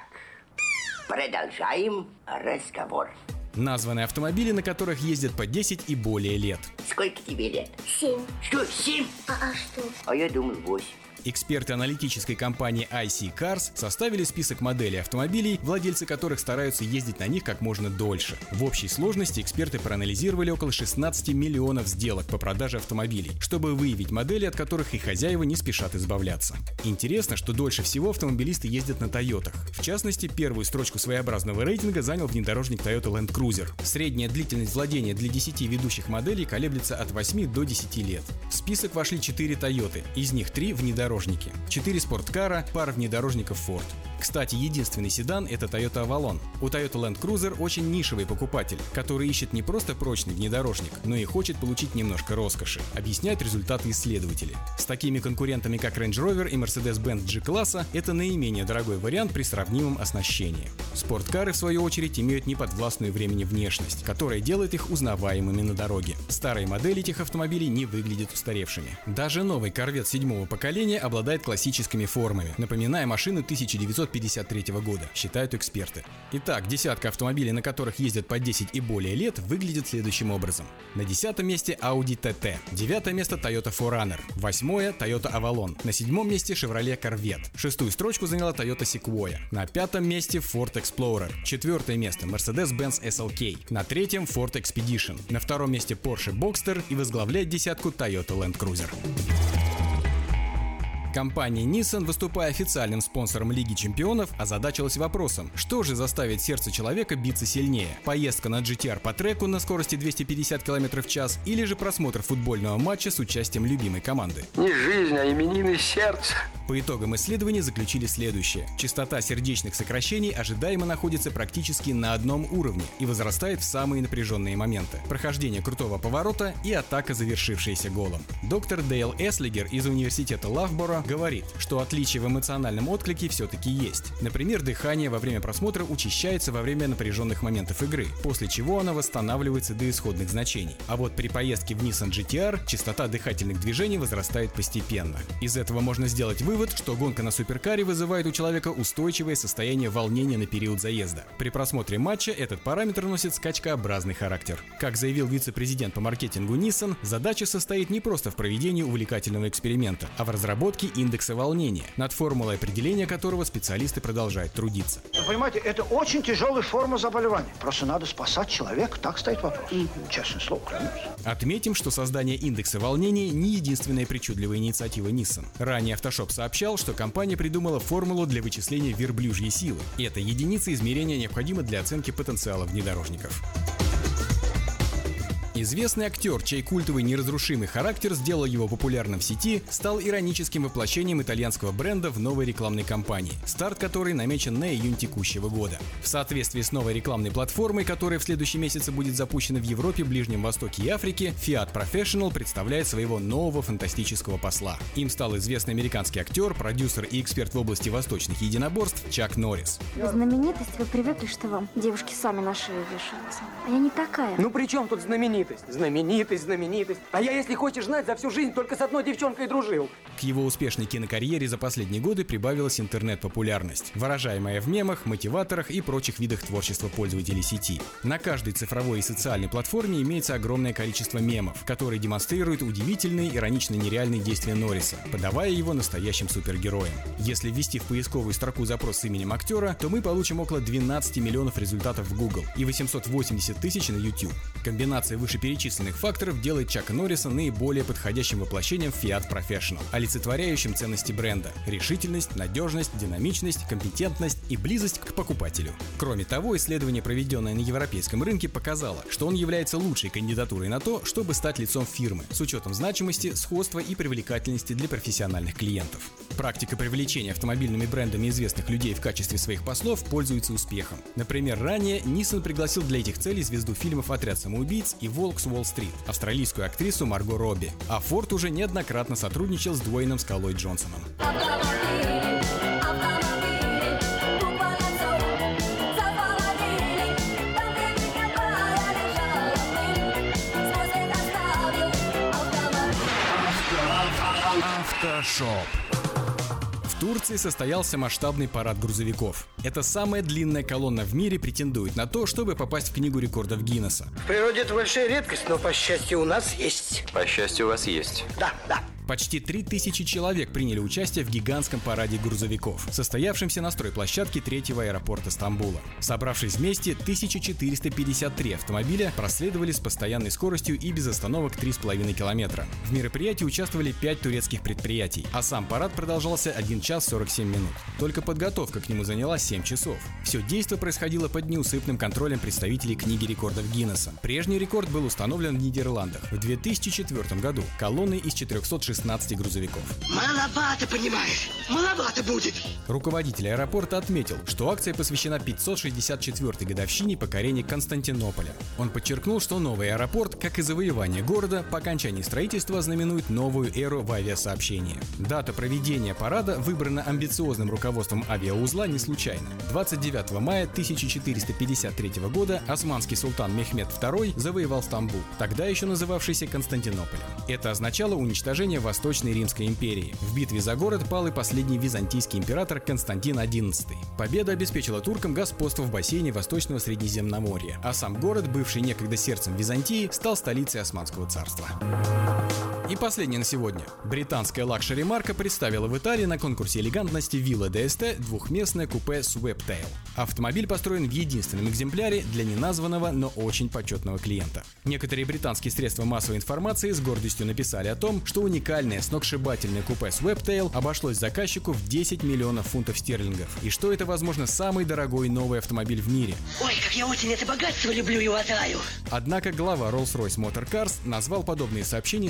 продолжаем разговор. Названы автомобили, на которых ездят по 10 и более лет. Сколько тебе лет? Семь. Что, семь? А, а что? А я думал, восемь. Эксперты аналитической компании IC Cars составили список моделей автомобилей, владельцы которых стараются ездить на них как можно дольше. В общей сложности эксперты проанализировали около 16 миллионов сделок по продаже автомобилей, чтобы выявить модели, от которых их хозяева не спешат избавляться. Интересно, что дольше всего автомобилисты ездят на Тойотах. В частности, первую строчку своеобразного рейтинга занял внедорожник Toyota Land Cruiser. Средняя длительность владения для 10 ведущих моделей колеблется от 8 до 10 лет. В список вошли 4 Тойоты, из них 3 внедорожники внедорожники, 4 спорткара, пара внедорожников Ford. Кстати, единственный седан – это Toyota Avalon. У Toyota Land Cruiser очень нишевый покупатель, который ищет не просто прочный внедорожник, но и хочет получить немножко роскоши, объясняют результаты исследователей. С такими конкурентами, как Range Rover и Mercedes-Benz G-класса, это наименее дорогой вариант при сравнимом оснащении. Спорткары, в свою очередь, имеют неподвластную времени внешность, которая делает их узнаваемыми на дороге. Старые модели этих автомобилей не выглядят устаревшими. Даже новый Corvette седьмого поколения обладает классическими формами, напоминая машины 1953 года, считают эксперты. Итак, десятка автомобилей, на которых ездят по 10 и более лет, выглядит следующим образом. На десятом месте Audi TT, девятое место Toyota 4Runner, восьмое Toyota Avalon, на седьмом месте Chevrolet Corvette, шестую строчку заняла Toyota Sequoia, на пятом месте Ford Explorer, четвертое место Mercedes-Benz SLK, на третьем Ford Expedition, на втором месте Porsche Boxster и возглавляет десятку Toyota Land Cruiser. Компания Nissan, выступая официальным спонсором Лиги Чемпионов, озадачилась вопросом, что же заставит сердце человека биться сильнее? Поездка на GTR по треку на скорости 250 км в час или же просмотр футбольного матча с участием любимой команды? Не жизнь, а именины сердца. По итогам исследований заключили следующее. Частота сердечных сокращений ожидаемо находится практически на одном уровне и возрастает в самые напряженные моменты. Прохождение крутого поворота и атака, завершившаяся голом. Доктор Дейл Эслигер из университета Говорит, что отличие в эмоциональном отклике все-таки есть. Например, дыхание во время просмотра учащается во время напряженных моментов игры, после чего оно восстанавливается до исходных значений. А вот при поездке в Nissan GTR частота дыхательных движений возрастает постепенно. Из этого можно сделать вывод, что гонка на суперкаре вызывает у человека устойчивое состояние волнения на период заезда. При просмотре матча этот параметр носит скачкообразный характер. Как заявил вице-президент по маркетингу Nissan, задача состоит не просто в проведении увлекательного эксперимента, а в разработке индекса волнения, над формулой определения которого специалисты продолжают трудиться. Вы понимаете, это очень тяжелая форма заболевания. Просто надо спасать человека, так стоит вопрос. Честное слово, клянусь. Отметим, что создание индекса волнения не единственная причудливая инициатива Nissan. Ранее Автошоп сообщал, что компания придумала формулу для вычисления верблюжьей силы. И эта единица измерения необходима для оценки потенциала внедорожников. Известный актер, чей культовый неразрушимый характер сделал его популярным в сети, стал ироническим воплощением итальянского бренда в новой рекламной кампании, старт которой намечен на июнь текущего года. В соответствии с новой рекламной платформой, которая в следующем месяце будет запущена в Европе, Ближнем Востоке и Африке, Fiat Professional представляет своего нового фантастического посла. Им стал известный американский актер, продюсер и эксперт в области восточных единоборств Чак Норрис. Знаменитость, вы привыкли, что вам девушки сами на шею вешаются. А я не такая. Ну при чем тут знаменитость? Знаменитость, знаменитость. А я, если хочешь знать, за всю жизнь только с одной девчонкой дружил. К его успешной кинокарьере за последние годы прибавилась интернет-популярность, выражаемая в мемах, мотиваторах и прочих видах творчества пользователей сети. На каждой цифровой и социальной платформе имеется огромное количество мемов, которые демонстрируют удивительные, иронично нереальные действия Норриса, подавая его настоящим супергероем. Если ввести в поисковую строку запрос с именем актера, то мы получим около 12 миллионов результатов в Google и 880 тысяч на YouTube. Комбинация выше вышеперечисленных факторов делает Чака Норриса наиболее подходящим воплощением Fiat Professional, олицетворяющим ценности бренда – решительность, надежность, динамичность, компетентность и близость к покупателю. Кроме того, исследование, проведенное на европейском рынке, показало, что он является лучшей кандидатурой на то, чтобы стать лицом фирмы, с учетом значимости, сходства и привлекательности для профессиональных клиентов. Практика привлечения автомобильными брендами известных людей в качестве своих послов пользуется успехом. Например, ранее Nissan пригласил для этих целей звезду фильмов «Отряд самоубийц» и «Волк с Уолл-стрит» австралийскую актрису Марго Робби, а Ford уже неоднократно сотрудничал с Дуэйном Скалой Джонсоном. Автошоп. В Турции состоялся масштабный парад грузовиков. Это самая длинная колонна в мире претендует на то, чтобы попасть в книгу рекордов Гиннесса. В природе это большая редкость, но, по счастью, у нас есть. По счастью, у вас есть. Да, да. Почти 3000 человек приняли участие в гигантском параде грузовиков, состоявшемся на стройплощадке третьего аэропорта Стамбула. Собравшись вместе, 1453 автомобиля проследовали с постоянной скоростью и без остановок 3,5 километра. В мероприятии участвовали 5 турецких предприятий, а сам парад продолжался 1 час 47 минут. Только подготовка к нему заняла 7 часов. Все действо происходило под неусыпным контролем представителей книги рекордов Гиннесса. Прежний рекорд был установлен в Нидерландах в 2004 году колонной из 416 16 грузовиков. Маловато, понимаешь? Маловато будет. Руководитель аэропорта отметил, что акция посвящена 564-й годовщине покорения Константинополя. Он подчеркнул, что новый аэропорт, как и завоевание города, по окончании строительства знаменует новую эру в авиасообщении. Дата проведения парада выбрана амбициозным руководством авиаузла не случайно. 29 мая 1453 года османский султан Мехмед II завоевал Стамбул, тогда еще называвшийся Константинополем. Это означало уничтожение Восточной Римской империи. В битве за город пал и последний византийский император Константин XI. Победа обеспечила туркам господство в бассейне Восточного Средиземноморья, а сам город, бывший некогда сердцем Византии, стал столицей Османского царства. И последнее на сегодня. Британская luxury -марка представила в Италии на конкурсе элегантности Villa d'Este двухместное купе Sweptail. Автомобиль построен в единственном экземпляре для неназванного, но очень почетного клиента. Некоторые британские средства массовой информации с гордостью написали о том, что уникальное сногсшибательное купе Sweptail обошлось заказчику в 10 миллионов фунтов стерлингов, и что это, возможно, самый дорогой новый автомобиль в мире. Ой, как я очень это богатство люблю и уважаю. Однако глава Rolls-Royce Motor Cars назвал подобные сообщения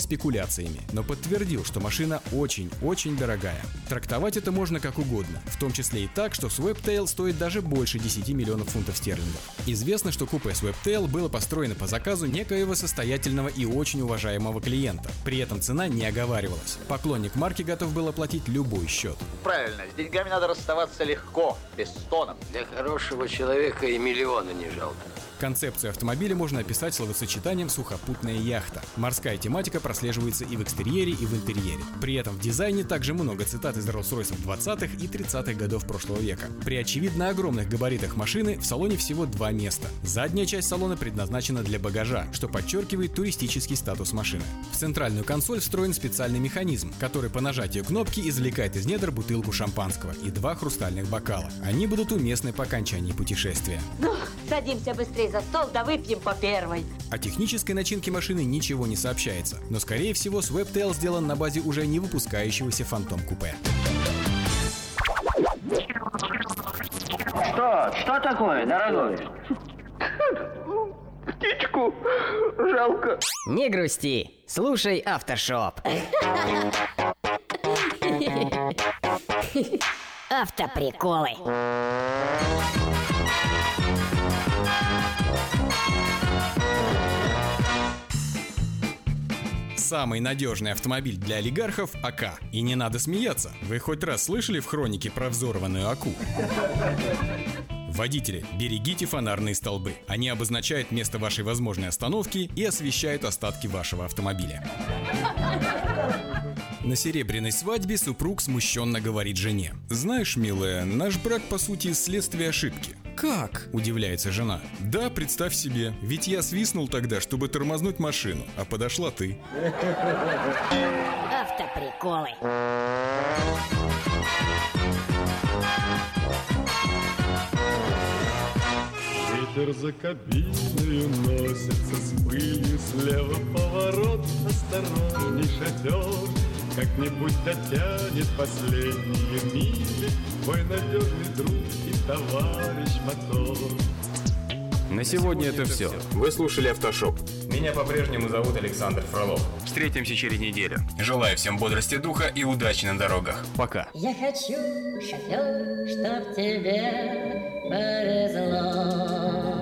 спекуляциями, но подтвердил, что машина очень-очень дорогая. Трактовать это можно как угодно, в том числе и так, что Sweptail стоит даже больше 10 миллионов фунтов стерлингов. Известно, что купе Sweptail было построено по заказу некоего состоятельного и очень уважаемого клиента. При этом цена не оговаривалась. Поклонник марки готов был оплатить любой счет. Правильно, с деньгами надо расставаться легко, без стонов. Для хорошего человека и миллиона не жалко. Концепцию автомобиля можно описать словосочетанием «сухопутная яхта». Морская тематика прослеживается и в экстерьере, и в интерьере. При этом в дизайне также много цитат из Rolls-Royce 20-х и 30-х годов прошлого века. При очевидно огромных габаритах машины в салоне всего два места. Задняя часть салона предназначена для багажа, что подчеркивает туристический статус машины. В центральную консоль встроен специальный механизм, который по нажатию кнопки извлекает из недр бутылку шампанского и два хрустальных бокала. Они будут уместны по окончании путешествия. Ну, садимся быстрее за стол, да выпьем по первой. О технической начинке машины ничего не сообщается, но скорее всего Sweptail сделан на базе уже не выпускающегося Phantom купе. Что? Что такое, дорогой? Птичку жалко. Не грусти, слушай Автошоп. Автоприколы. Самый надежный автомобиль для олигархов – АК. И не надо смеяться. Вы хоть раз слышали в хронике про взорванную АКУ? Водители, берегите фонарные столбы. Они обозначают место вашей возможной остановки и освещают остатки вашего автомобиля. На серебряной свадьбе супруг смущенно говорит жене. «Знаешь, милая, наш брак по сути следствие ошибки». «Как?» – удивляется жена. «Да, представь себе, ведь я свистнул тогда, чтобы тормознуть машину, а подошла ты». Автоприколы. Ветер за кабиною носится с пылью Слева поворот, осторожней шатер Как-нибудь дотянет последние мили Твой надежный друг и товарищ мотор На сегодня это все. Вы слушали «Автошоп». Меня по-прежнему зовут Александр Фролов. Встретимся через неделю. Желаю всем бодрости духа и удачи на дорогах. Пока. Я хочу, шофер, чтоб тебе повезло.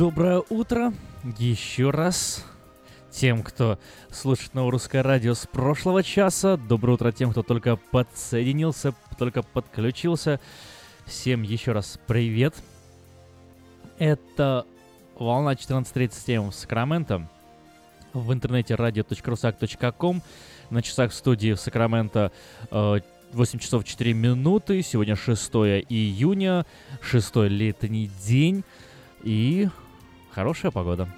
Доброе утро еще раз тем, кто слушает новое русское радио с прошлого часа. Доброе утро тем, кто только подсоединился, только подключился. Всем еще раз привет. Это волна 14.37 в Сакраменто. в интернете radio.rusak.com. На часах в студии в Сакраменто э, 8 часов 4 минуты. Сегодня 6 июня, 6 летний день и хорошая погода.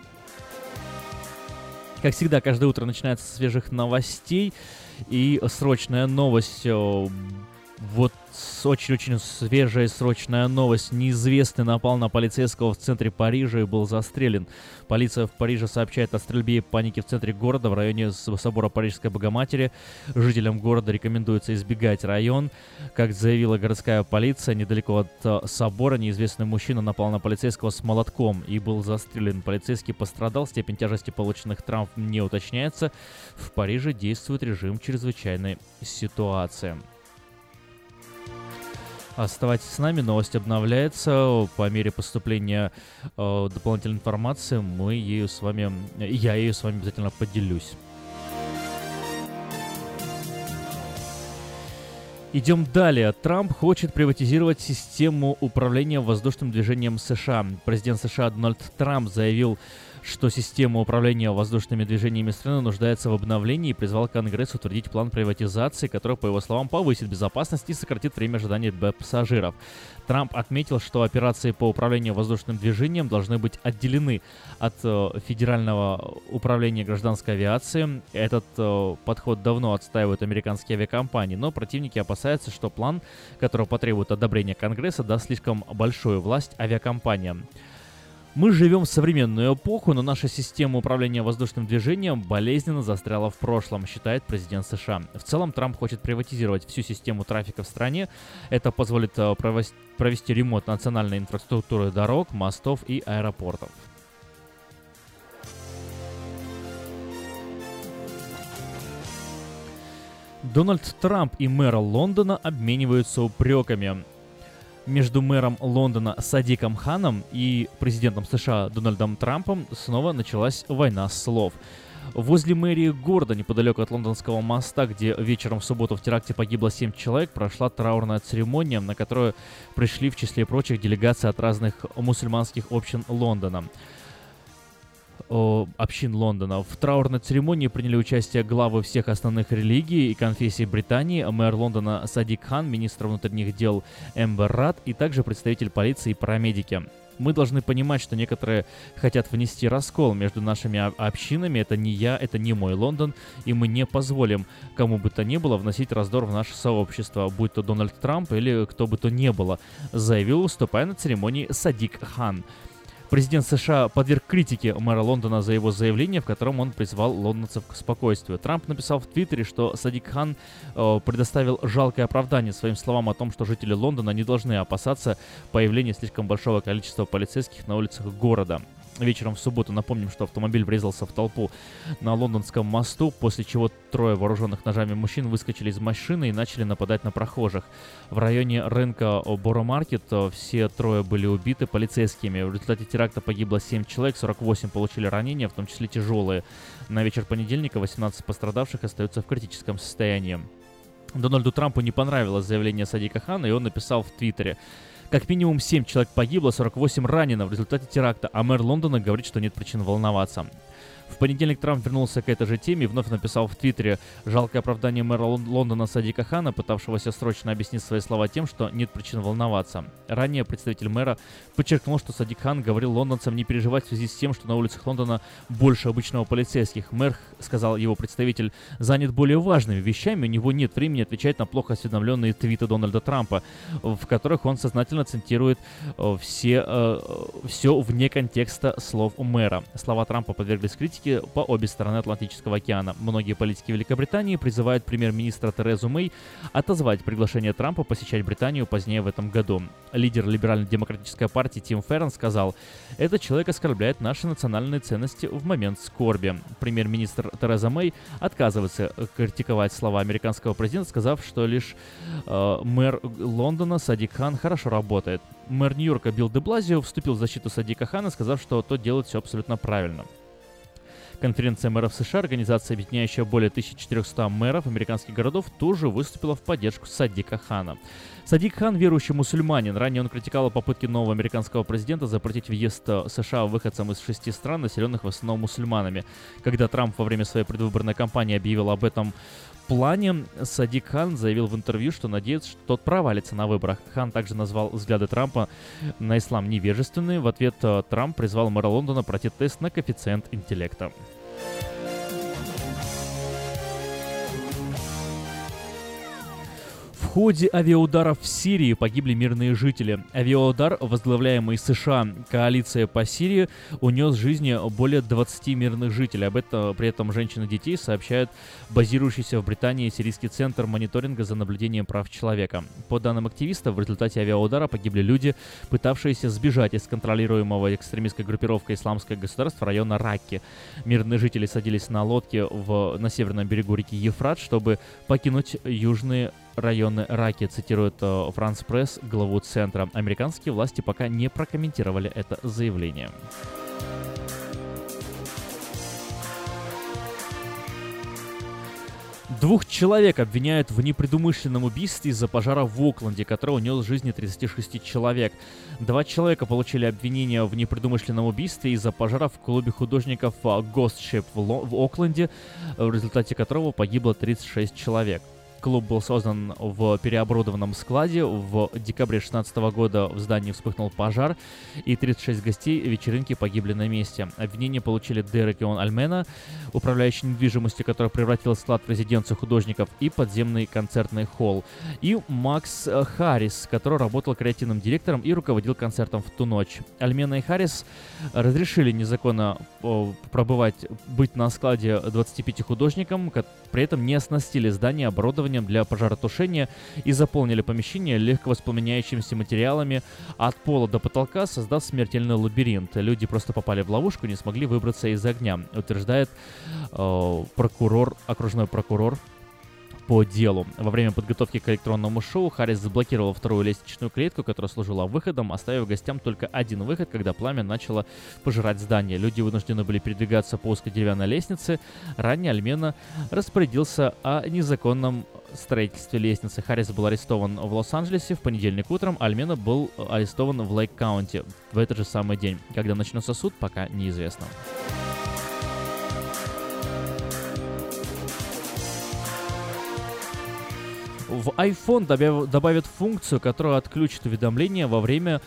Как всегда, каждое утро начинается с свежих новостей. И срочная новость э, вот очень-очень свежая срочная новость. Неизвестный напал на полицейского в центре Парижа и был застрелен. Полиция в Париже сообщает о стрельбе и панике в центре города в районе собора Парижской Богоматери. Жителям города рекомендуется избегать район. Как заявила городская полиция, недалеко от э, собора неизвестный мужчина напал на полицейского с молотком и был застрелен. Полицейский пострадал, степень тяжести полученных травм не уточняется. В Париже действует режим чрезвычайной ситуации. Оставайтесь с нами, новость обновляется. По мере поступления э, дополнительной информации мы ею с вами, я ею с вами обязательно поделюсь. Идем далее. Трамп хочет приватизировать систему управления воздушным движением США. Президент США Дональд Трамп заявил, что система управления воздушными движениями страны нуждается в обновлении и призвал Конгресс утвердить план приватизации, который, по его словам, повысит безопасность и сократит время ожидания пассажиров. Трамп отметил, что операции по управлению воздушным движением должны быть отделены от э, Федерального управления гражданской авиации. Этот э, подход давно отстаивают американские авиакомпании, но противники опасаются, что план, который потребует одобрения Конгресса, даст слишком большую власть авиакомпаниям. Мы живем в современную эпоху, но наша система управления воздушным движением болезненно застряла в прошлом, считает президент США. В целом Трамп хочет приватизировать всю систему трафика в стране. Это позволит э, провести ремонт национальной инфраструктуры дорог, мостов и аэропортов. Дональд Трамп и мэр Лондона обмениваются упреками между мэром Лондона Садиком Ханом и президентом США Дональдом Трампом снова началась война слов. Возле мэрии города, неподалеку от лондонского моста, где вечером в субботу в теракте погибло 7 человек, прошла траурная церемония, на которую пришли в числе прочих делегации от разных мусульманских общин Лондона общин Лондона. В траурной церемонии приняли участие главы всех основных религий и конфессий Британии, мэр Лондона Садик Хан, министр внутренних дел Эмбер Рад и также представитель полиции и парамедики. Мы должны понимать, что некоторые хотят внести раскол между нашими общинами. Это не я, это не мой Лондон, и мы не позволим кому бы то ни было вносить раздор в наше сообщество, будь то Дональд Трамп или кто бы то ни было, заявил, выступая на церемонии Садик Хан. Президент США подверг критике мэра Лондона за его заявление, в котором он призвал лондонцев к спокойствию. Трамп написал в Твиттере, что Садик Хан э, предоставил жалкое оправдание своим словам о том, что жители Лондона не должны опасаться появления слишком большого количества полицейских на улицах города вечером в субботу. Напомним, что автомобиль врезался в толпу на лондонском мосту, после чего трое вооруженных ножами мужчин выскочили из машины и начали нападать на прохожих. В районе рынка Боромаркет э, все трое были убиты полицейскими. В результате теракта погибло 7 человек, 48 получили ранения, в том числе тяжелые. На вечер понедельника 18 пострадавших остаются в критическом состоянии. Дональду Трампу не понравилось заявление Садика Хана, и он написал в Твиттере как минимум 7 человек погибло, 48 ранено в результате теракта, а мэр Лондона говорит, что нет причин волноваться. В понедельник Трамп вернулся к этой же теме и вновь написал в Твиттере жалкое оправдание мэра Лондона Садика Хана, пытавшегося срочно объяснить свои слова тем, что нет причин волноваться. Ранее представитель мэра подчеркнул, что Садик Хан говорил лондонцам не переживать в связи с тем, что на улицах Лондона больше обычного полицейских. Мэр, сказал его представитель, занят более важными вещами, у него нет времени отвечать на плохо осведомленные твиты Дональда Трампа, в которых он сознательно цитирует э, все, э, все вне контекста слов мэра. Слова Трампа подверглись критике политики по обе стороны Атлантического океана. Многие политики Великобритании призывают премьер-министра Терезу Мэй отозвать приглашение Трампа посещать Британию позднее в этом году. Лидер либерально-демократической партии Тим Феррен сказал, «Этот человек оскорбляет наши национальные ценности в момент скорби». Премьер-министр Тереза Мэй отказывается критиковать слова американского президента, сказав, что лишь э, мэр Лондона Садик Хан хорошо работает. Мэр Нью-Йорка Билл де Блазио вступил в защиту Садика Хана, сказав, что тот делает все абсолютно правильно. Конференция мэров США, организация, объединяющая более 1400 мэров американских городов, тоже выступила в поддержку Садика Хана. Садик Хан – верующий мусульманин. Ранее он критиковал попытки нового американского президента запретить въезд э, США выходцам из шести стран, населенных в основном мусульманами. Когда Трамп во время своей предвыборной кампании объявил об этом плане Садик Хан заявил в интервью, что надеется, что тот провалится на выборах. Хан также назвал взгляды Трампа на ислам невежественные. В ответ э, Трамп призвал мэра Лондона пройти тест на коэффициент интеллекта. Thank you. Ходе авиаударов в Сирии погибли мирные жители. Авиаудар, возглавляемый США коалиция по Сирии, унес жизни более 20 мирных жителей. Об этом при этом женщины и детей сообщают базирующийся в Британии Сирийский центр мониторинга за наблюдением прав человека. По данным активистов, в результате авиаудара погибли люди, пытавшиеся сбежать из контролируемого экстремистской группировкой «Исламское государство» района Ракки. Мирные жители садились на лодке в, на северном берегу реки Ефрат, чтобы покинуть южные районы Раки, цитирует э, Франс Пресс, главу центра. Американские власти пока не прокомментировали это заявление. Двух человек обвиняют в непредумышленном убийстве из-за пожара в Окленде, который унес жизни 36 человек. Два человека получили обвинение в непредумышленном убийстве из-за пожара в клубе художников Ghost Ship в, Ло- в Окленде, в результате которого погибло 36 человек. Клуб был создан в переоборудованном складе. В декабре 2016 года в здании вспыхнул пожар, и 36 гостей вечеринки погибли на месте. Обвинение получили Дерек и он Альмена, управляющий недвижимостью, который превратил склад в резиденцию художников, и подземный концертный холл. И Макс Харрис, который работал креативным директором и руководил концертом в ту ночь. Альмена и Харрис разрешили незаконно пробывать, быть на складе 25 художникам, при этом не оснастили здание оборудованием для пожаротушения и заполнили помещение легковоспламеняющимися материалами от пола до потолка, создав смертельный лабиринт. Люди просто попали в ловушку не смогли выбраться из огня, утверждает э, прокурор, окружной прокурор по делу. Во время подготовки к электронному шоу Харрис заблокировал вторую лестничную клетку, которая служила выходом, оставив гостям только один выход, когда пламя начало пожирать здание. Люди вынуждены были передвигаться по узкой деревянной лестнице. Ранее Альмена распорядился о незаконном строительстве лестницы. Харрис был арестован в Лос-Анджелесе в понедельник утром, Альмена был арестован в Лейк-Каунти в этот же самый день. Когда начнется суд, пока неизвестно. В iPhone добавят функцию, которая отключит уведомления во время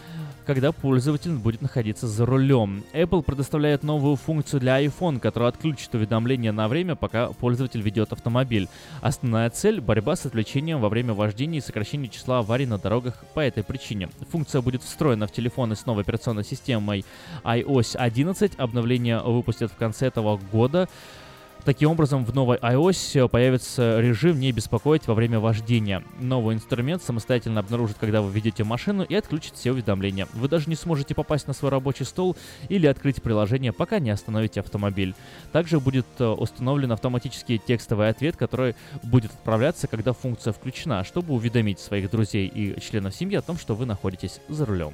когда пользователь будет находиться за рулем. Apple предоставляет новую функцию для iPhone, которая отключит уведомления на время, пока пользователь ведет автомобиль. Основная цель – борьба с отвлечением во время вождения и сокращение числа аварий на дорогах по этой причине. Функция будет встроена в телефоны с новой операционной системой iOS 11. Обновление выпустят в конце этого года. Таким образом, в новой iOS появится режим «Не беспокоить во время вождения». Новый инструмент самостоятельно обнаружит, когда вы ведете машину и отключит все уведомления. Вы даже не сможете попасть на свой рабочий стол или открыть приложение, пока не остановите автомобиль. Также будет э, установлен автоматический текстовый ответ, который будет отправляться, когда функция включена, чтобы уведомить своих друзей и членов семьи о том, что вы находитесь за рулем.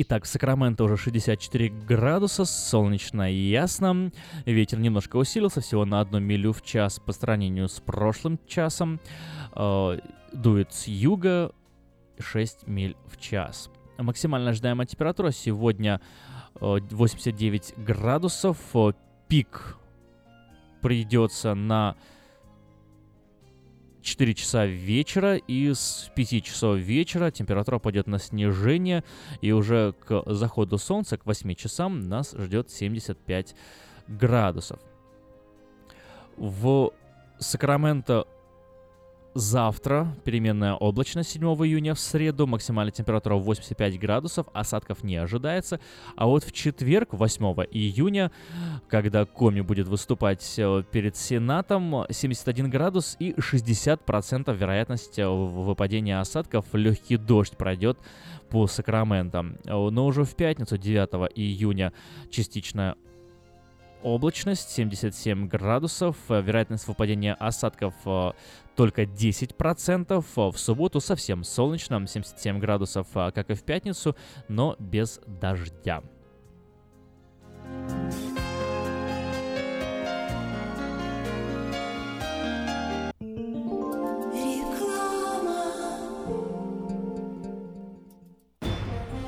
Итак, Сакраменто уже 64 градуса, солнечно и ясно. Ветер немножко усилился, всего на одну милю в час по сравнению с прошлым часом. Э, дует с юга 6 миль в час. Максимально ожидаемая температура сегодня 89 э, градусов. Пик придется на 4 часа вечера, и с 5 часов вечера температура пойдет на снижение, и уже к заходу солнца, к 8 часам, нас ждет 75 градусов. В Сакраменто завтра переменная облачность 7 июня в среду, максимальная температура 85 градусов, осадков не ожидается. А вот в четверг, 8 июня, когда Коми будет выступать э, перед Сенатом, 71 градус и 60% вероятность э, выпадения осадков, легкий дождь пройдет по Сакраменто. Но уже в пятницу, 9 июня, частичная облачность 77 градусов, э, вероятность выпадения осадков э, только 10%, в субботу совсем солнечно, 77 градусов, э, как и в пятницу, но без дождя.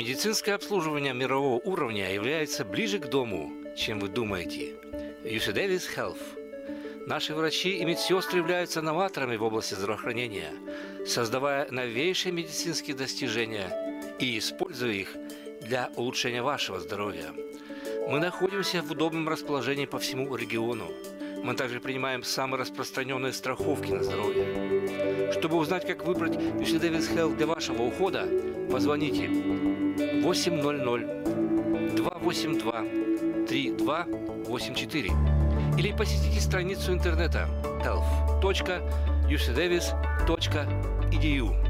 Медицинское обслуживание мирового уровня является ближе к дому, чем вы думаете. UC Davis Health. Наши врачи и медсестры являются новаторами в области здравоохранения, создавая новейшие медицинские достижения и используя их для улучшения вашего здоровья. Мы находимся в удобном расположении по всему региону. Мы также принимаем самые распространенные страховки на здоровье. Чтобы узнать, как выбрать UC Davis Health для вашего ухода, позвоните 800 282 3284 или посетите страницу интернета health.ucdavis.edu.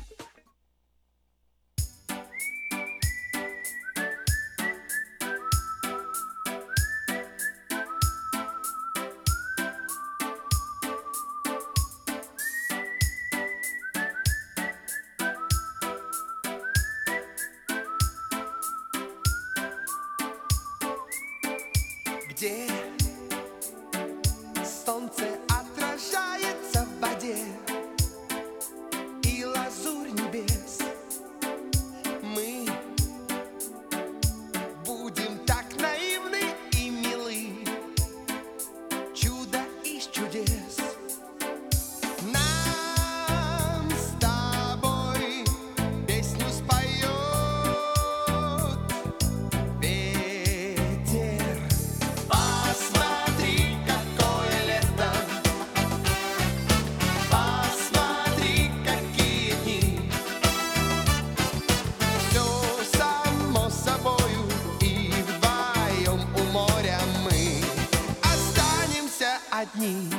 You.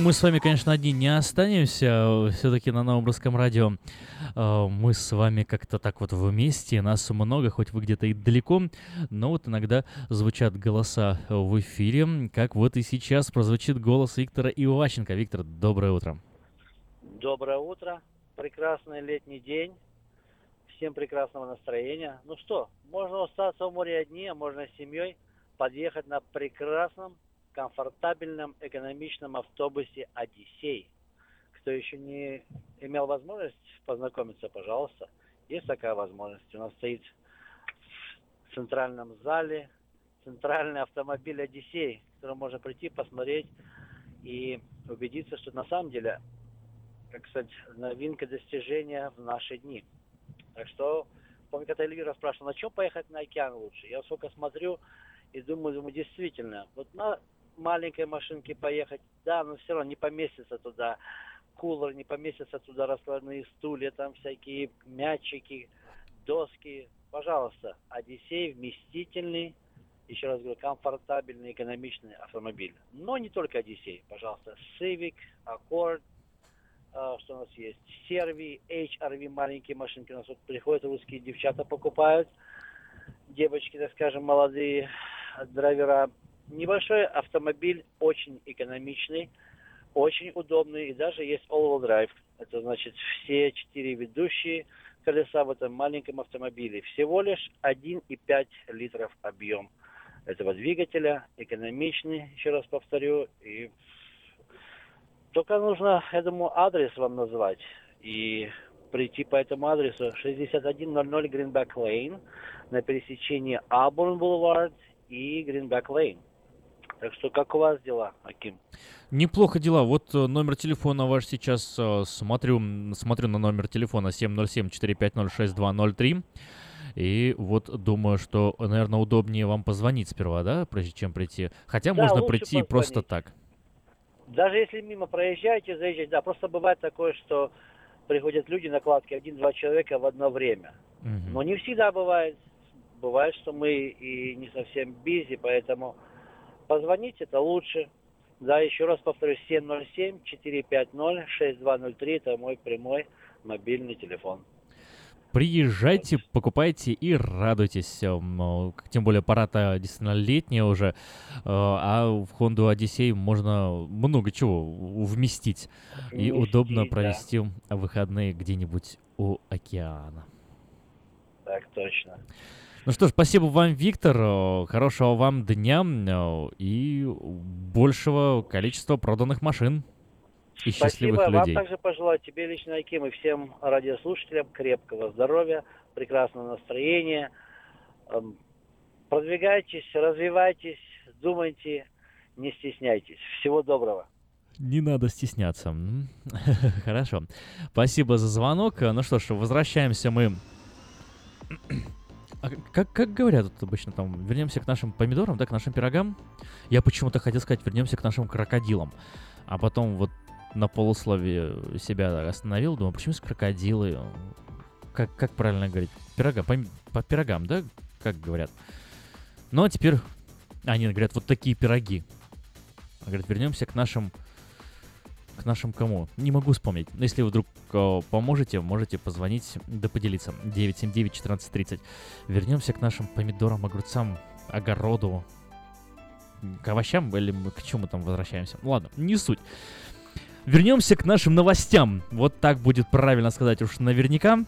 Мы с вами, конечно, одни не останемся. Все-таки на новом русском радио э, мы с вами как-то так вот вместе. Нас много, хоть вы где-то и далеко. Но вот иногда звучат голоса в эфире. Как вот и сейчас прозвучит голос Виктора Иващенко. Виктор, доброе утро. Доброе утро. Прекрасный летний день. Всем прекрасного настроения. Ну что, можно остаться в море одни, а можно с семьей подъехать на прекрасном, комфортабельном, экономичном автобусе «Одиссей». Кто еще не имел возможность познакомиться, пожалуйста, есть такая возможность. У нас стоит в центральном зале центральный автомобиль «Одиссей», в котором можно прийти, посмотреть и убедиться, что на самом деле, как сказать, новинка достижения в наши дни. Так что, помню, когда Эльвира спрашивала, на чем поехать на океан лучше? Я сколько смотрю и думаю, думаю, действительно, вот на маленькой машинке поехать, да, но все равно не поместится туда кулер, не поместится туда раскладные стулья, там всякие мячики, доски. Пожалуйста, Одиссей вместительный, еще раз говорю, комфортабельный, экономичный автомобиль. Но не только Одиссей, пожалуйста, Civic, Accord, а, что у нас есть, Серви, HRV, маленькие машинки. У нас вот приходят русские девчата, покупают, девочки, так скажем, молодые драйвера. Небольшой автомобиль, очень экономичный, очень удобный, и даже есть all-wheel drive. Это значит все четыре ведущие колеса в этом маленьком автомобиле. Всего лишь 1,5 литров объем этого двигателя, экономичный, еще раз повторю, и только нужно, думаю, адрес вам назвать и прийти по этому адресу 6100 Greenback Lane на пересечении Auburn Boulevard и Greenback Lane. Так что как у вас дела, Аким? Неплохо дела. Вот э, номер телефона ваш сейчас э, смотрю, смотрю на номер телефона 707-450-6203. И вот думаю, что, наверное, удобнее вам позвонить сперва, да, прежде чем прийти. Хотя Да, можно прийти просто позвонить. так. Даже если мимо проезжаете, заезжаете, да, просто бывает такое, что приходят люди на кладке, один-два человека в одно время. Мгм. Но не всегда бывает. Бывает, что мы и не совсем бизи, поэтому позвонить это лучше. Да, еще раз повторюсь, 707-450-6203, это мой прямой мобильный телефон. Приезжайте, покупайте и радуйтесь. Эм, Тем более пора-то действительно летняя уже, э, а в Honda Odyssey можно много чего в- вместить. И Вместить, удобно да. провести выходные где-нибудь у океана. Так точно. Ну что ж, спасибо вам, Виктор. э, Хорошего вам дня э, и большего количества проданных машин и счастливых Спасибо. людей. Вам также пожелаю тебе лично, Аким, и всем радиослушателям крепкого здоровья, прекрасного настроения. Эм, Продвигайтесь, развивайтесь, думайте, не стесняйтесь. Всего доброго. Не надо стесняться. Хорошо. Спасибо за звонок. Ну что ж, возвращаемся мы. А как, как говорят тут обычно там, вернемся к нашим помидорам, да, к нашим пирогам? Я почему-то хотел сказать, вернемся к нашим крокодилам. А потом вот на полусловие себя остановил, думаю, почему с крокодилы? Как, как правильно говорить? Пирога, по, по пирогам, да, как говорят? Ну, а теперь они говорят, вот такие пироги. А Говорят, вернемся к нашим к нашим кому? Не могу вспомнить. Но если вы вдруг э, поможете, можете позвонить да поделиться. 979-1430. Вернемся к нашим помидорам, огурцам, огороду. К овощам или мы к чему там возвращаемся? Ладно, не суть. Вернемся к нашим новостям. Вот так будет правильно сказать уж наверняка.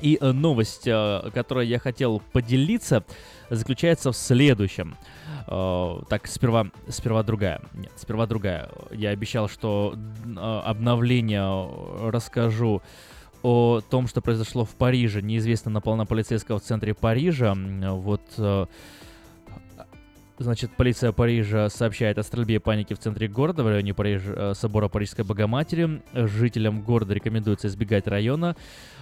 И э, новость, э, которой я хотел поделиться, заключается в следующем. Э, так, сперва, сперва другая. Нет, сперва другая. Я обещал, что обновление расскажу о том, что произошло в Париже. Неизвестно напал на полицейского в центре Парижа. Вот Значит, полиция Парижа сообщает о стрельбе и панике в центре города, в районе Париж, э, собора Парижской Богоматери. Жителям города рекомендуется избегать района.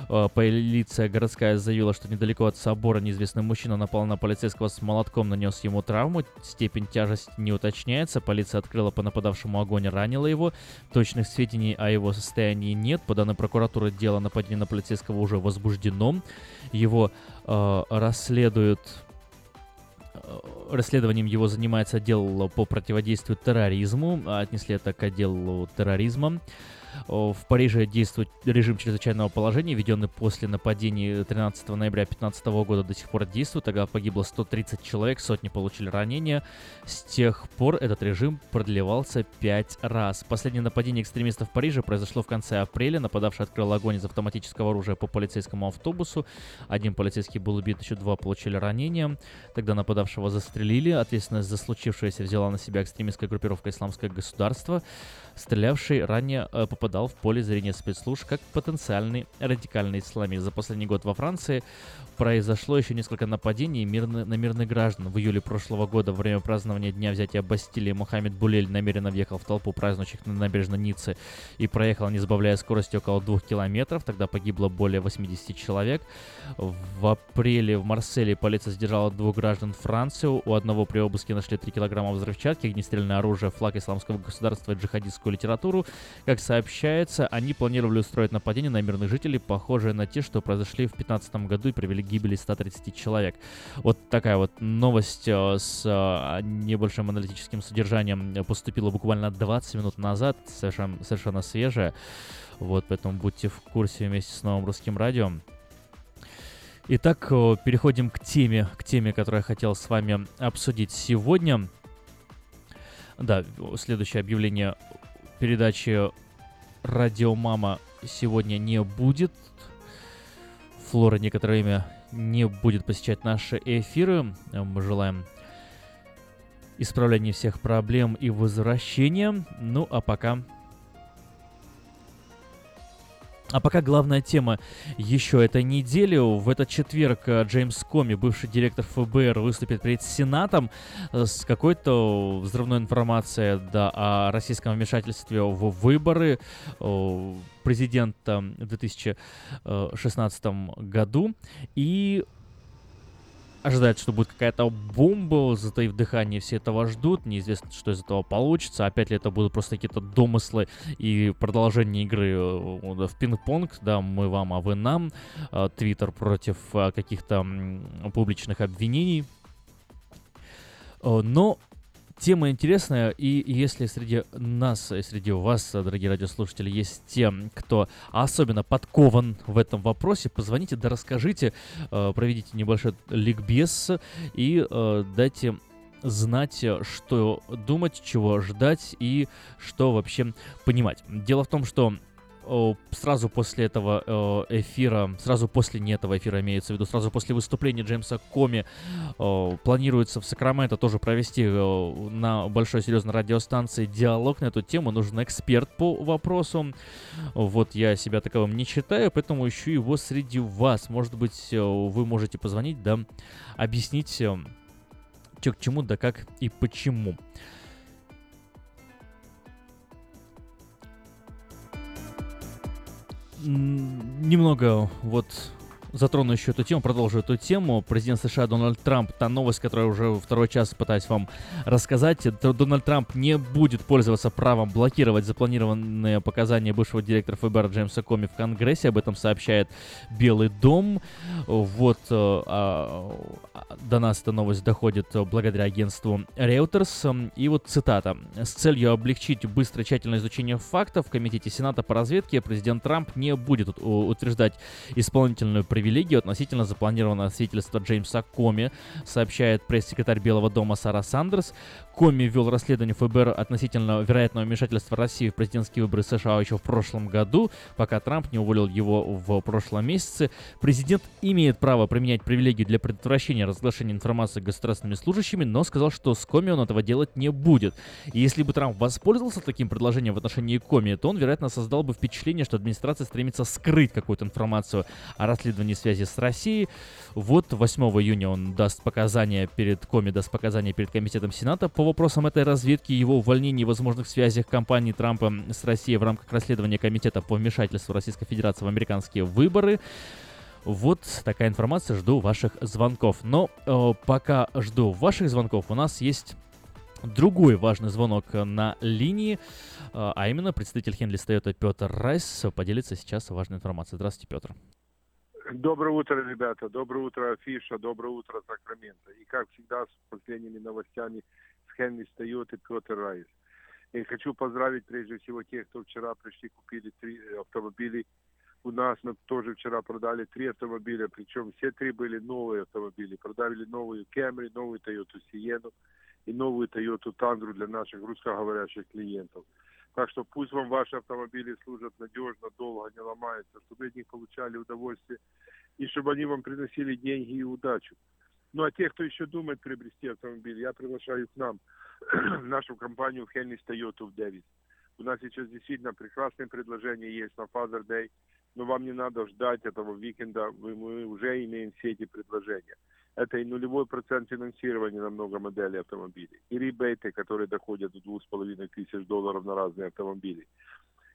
Э, Полиция городская заявила, что недалеко от собора неизвестный мужчина напал на полицейского с молотком, нанес ему травму. Степень тяжести не уточняется. Полиция открыла по нападавшему огонь ранила его. Точных сведений о его состоянии нет. По данной прокуратуры, дело нападения на полицейского уже возбуждено. Его э, расследуют Расследованием его занимается отдел по противодействию терроризму. а Отнесли это к отделу терроризма. В Париже действует режим чрезвычайного положения, введенный после нападений 13 ноября 2015 года, до сих пор действует. Тогда погибло 130 человек, сотни получили ранения. С тех пор этот режим продлевался 5 раз. Последнее нападение экстремистов в Париже произошло в конце апреля. Нападавший открыл огонь из автоматического оружия по полицейскому автобусу. Один полицейский был убит, еще два получили ранения. Тогда нападавшего застрелили. Ответственность за случившееся взяла на себя экстремистская группировка «Исламское государство». Стрелявший ранее э, попадал в поле зрения спецслужб как потенциальный радикальный исламист. За последний год во Франции произошло еще несколько нападений на мирных граждан. В июле прошлого года, во время празднования Дня взятия Бастилии, Мухаммед Булель намеренно въехал в толпу празднующих на набережной Ниццы и проехал, не сбавляя скорости, около двух километров. Тогда погибло более 80 человек. В апреле в Марселе полиция задержала двух граждан Франции. У одного при обыске нашли 3 килограмма взрывчатки, огнестрельное оружие, флаг исламского государства и джихадистскую литературу. Как сообщается, они планировали устроить нападение на мирных жителей, похожие на те, что произошли в 2015 году и привели к гибели 130 человек. Вот такая вот новость э, с э, небольшим аналитическим содержанием поступила буквально 20 минут назад, совершенно, совершенно свежая. Вот, поэтому будьте в курсе вместе с новым русским радио. Итак, э, переходим к теме, к теме, которую я хотел с вами обсудить сегодня. Да, следующее объявление передачи «Радио Мама» сегодня не будет. Флора некоторое время не будет посещать наши эфиры. Э, Мы желаем исправления всех проблем и возвращения. Ну, а пока а пока главная тема еще этой недели. В этот четверг э, Джеймс Коми, бывший директор ФБР, выступит перед Сенатом э, с какой-то взрывной информацией да, о российском вмешательстве в выборы э, президента в 2016 году. И ожидается, что будет какая-то бомба, затаив дыхание, все этого ждут, неизвестно, что из этого получится, опять ли это будут просто какие-то домыслы и продолжение игры э, в пинг-понг, да, мы вам, а вы нам, э, Твиттер против э, каких-то публичных обвинений, но Тема интересная, и если среди нас, среди вас, дорогие радиослушатели, есть те, кто особенно подкован в этом вопросе, позвоните, да расскажите, э, проведите небольшой ликбез и э, дайте знать, что думать, чего ждать и что вообще понимать. Дело в том, что сразу после этого эфира, сразу после не этого эфира имеется в виду, сразу после выступления Джеймса Коми планируется в Сакраменто тоже провести на большой серьезной радиостанции диалог на эту тему. Нужен эксперт по вопросу. Вот я себя таковым не считаю, поэтому ищу его среди вас. Может быть, вы можете позвонить, да, объяснить, что к чему, да как и почему. Немного вот затрону еще эту тему, продолжу эту тему. Президент США Дональд Трамп, та новость, которую уже второй час пытаюсь вам рассказать. Дональд Трамп не будет пользоваться правом блокировать запланированные показания бывшего директора ФБР Джеймса Коми в Конгрессе. Об этом сообщает Белый дом. Вот э, а, до нас эта новость доходит благодаря агентству Reuters. И вот цитата. «С целью облегчить быстрое тщательное изучение фактов в Комитете Сената по разведке президент Трамп не будет утверждать исполнительную привилегию привилегию относительно запланированного свидетельства Джеймса Коми, сообщает пресс-секретарь Белого дома Сара Сандерс. Коми вел расследование ФБР относительно вероятного вмешательства России в президентские выборы США еще в прошлом году, пока Трамп не уволил его в прошлом месяце. Президент имеет право применять привилегии для предотвращения разглашения информации государственными служащими, но сказал, что с Коми он этого делать не будет. И если бы Трамп воспользовался таким предложением в отношении Коми, то он, вероятно, создал бы впечатление, что администрация стремится скрыть какую-то информацию о расследовании связи с Россией. Вот 8 июня он даст показания перед Коми, даст показания перед Комитетом Сената по вопросам этой разведки, его увольнения и возможных связях компании Трампа с Россией в рамках расследования Комитета по вмешательству Российской Федерации в американские выборы. Вот такая информация, жду ваших звонков. Но э, пока жду ваших звонков, у нас есть другой важный звонок на линии, э, а именно представитель Хенли Toyota Петр Райс поделится сейчас важной информацией. Здравствуйте, Петр. Доброе утро, ребята. Доброе утро, Афиша. Доброе утро, Сакраменто. И как всегда, с последними новостями с Хенри встает и Петр Райс. И хочу поздравить прежде всего тех, кто вчера пришли, купили три автомобиля. У нас мы тоже вчера продали три автомобиля, причем все три были новые автомобили. Продали новую Camry, новую Toyota Sienna и новую Toyota Tundra для наших русскоговорящих клиентов. Так что пусть вам ваши автомобили служат надежно, долго, не ломаются, чтобы от них получали удовольствие и чтобы они вам приносили деньги и удачу. Ну а тех, кто еще думает приобрести автомобиль, я приглашаю к нам, нашу компанию Хеннис Toyota в Дэвис. У нас сейчас действительно прекрасные предложения есть на Father Day, но вам не надо ждать этого уикенда, мы уже имеем все эти предложения. Это и нулевой процент финансирования на много моделей автомобилей, и ребейты, которые доходят до двух с половиной тысяч долларов на разные автомобили,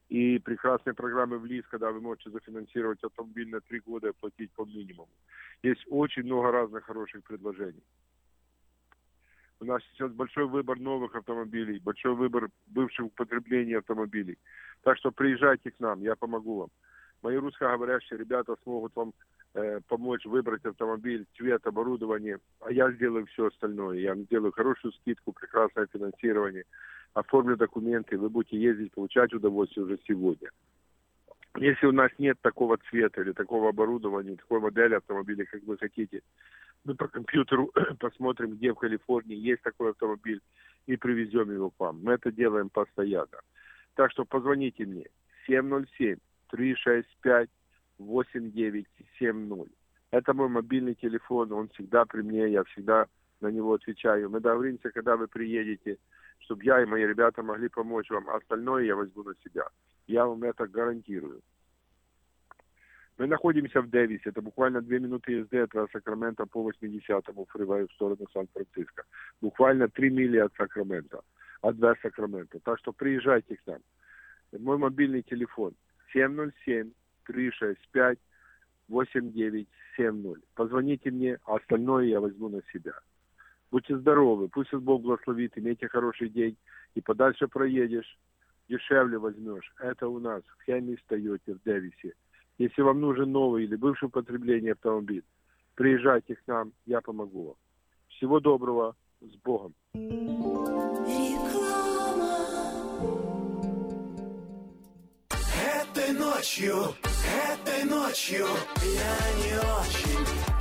и прекрасные программы в ЛИС, когда вы можете зафинансировать автомобиль на три года и платить по минимуму. Есть очень много разных хороших предложений. У нас сейчас большой выбор новых автомобилей, большой выбор бывших употребления автомобилей. Так что приезжайте к нам, я помогу вам. Мои русскоговорящие ребята смогут вам э, помочь выбрать автомобиль, цвет, оборудование, а я сделаю все остальное. Я сделаю хорошую скидку, прекрасное финансирование, оформлю документы, вы будете ездить, получать удовольствие уже сегодня. Если у нас нет такого цвета или такого оборудования, такой модели автомобиля, как вы хотите, мы по компьютеру посмотрим, где в Калифорнии есть такой автомобиль и привезем его к вам. Мы это делаем постоянно. Так что позвоните мне 707 365 8970. Это мой мобильный телефон, он всегда при мне, я всегда на него отвечаю. Мы договоримся, когда вы приедете, чтобы я и мои ребята могли помочь вам. А остальное я возьму на себя. Я вам это гарантирую. Мы находимся в Дэвисе. Это буквально две минуты езды от Сакрамента по 80-му фриваю в сторону Сан-Франциско. Буквально три мили от Сакрамента, от Сакрамента. Так что приезжайте к нам. Мой мобильный телефон 707 365 8970. Позвоните мне, а остальное я возьму на себя. Будьте здоровы, пусть вас Бог благословит, имейте хороший день, и подальше проедешь, дешевле возьмешь. Это у нас в Хемии Тойоте, в Дэвисе. Если вам нужен новый или бывший употребление автомобиль, приезжайте к нам, я помогу вам. Всего доброго, с Богом. Этой ночью, этой ночью я не очень.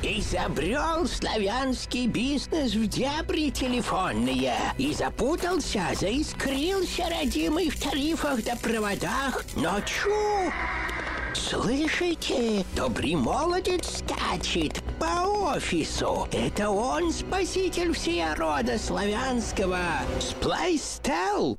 Изобрел славянский бизнес в дебри телефонные И запутался, заискрился родимый в тарифах да проводах Но чу! Слышите? Добрый молодец скачет по офису. Это он спаситель всея рода славянского. Сплайстел.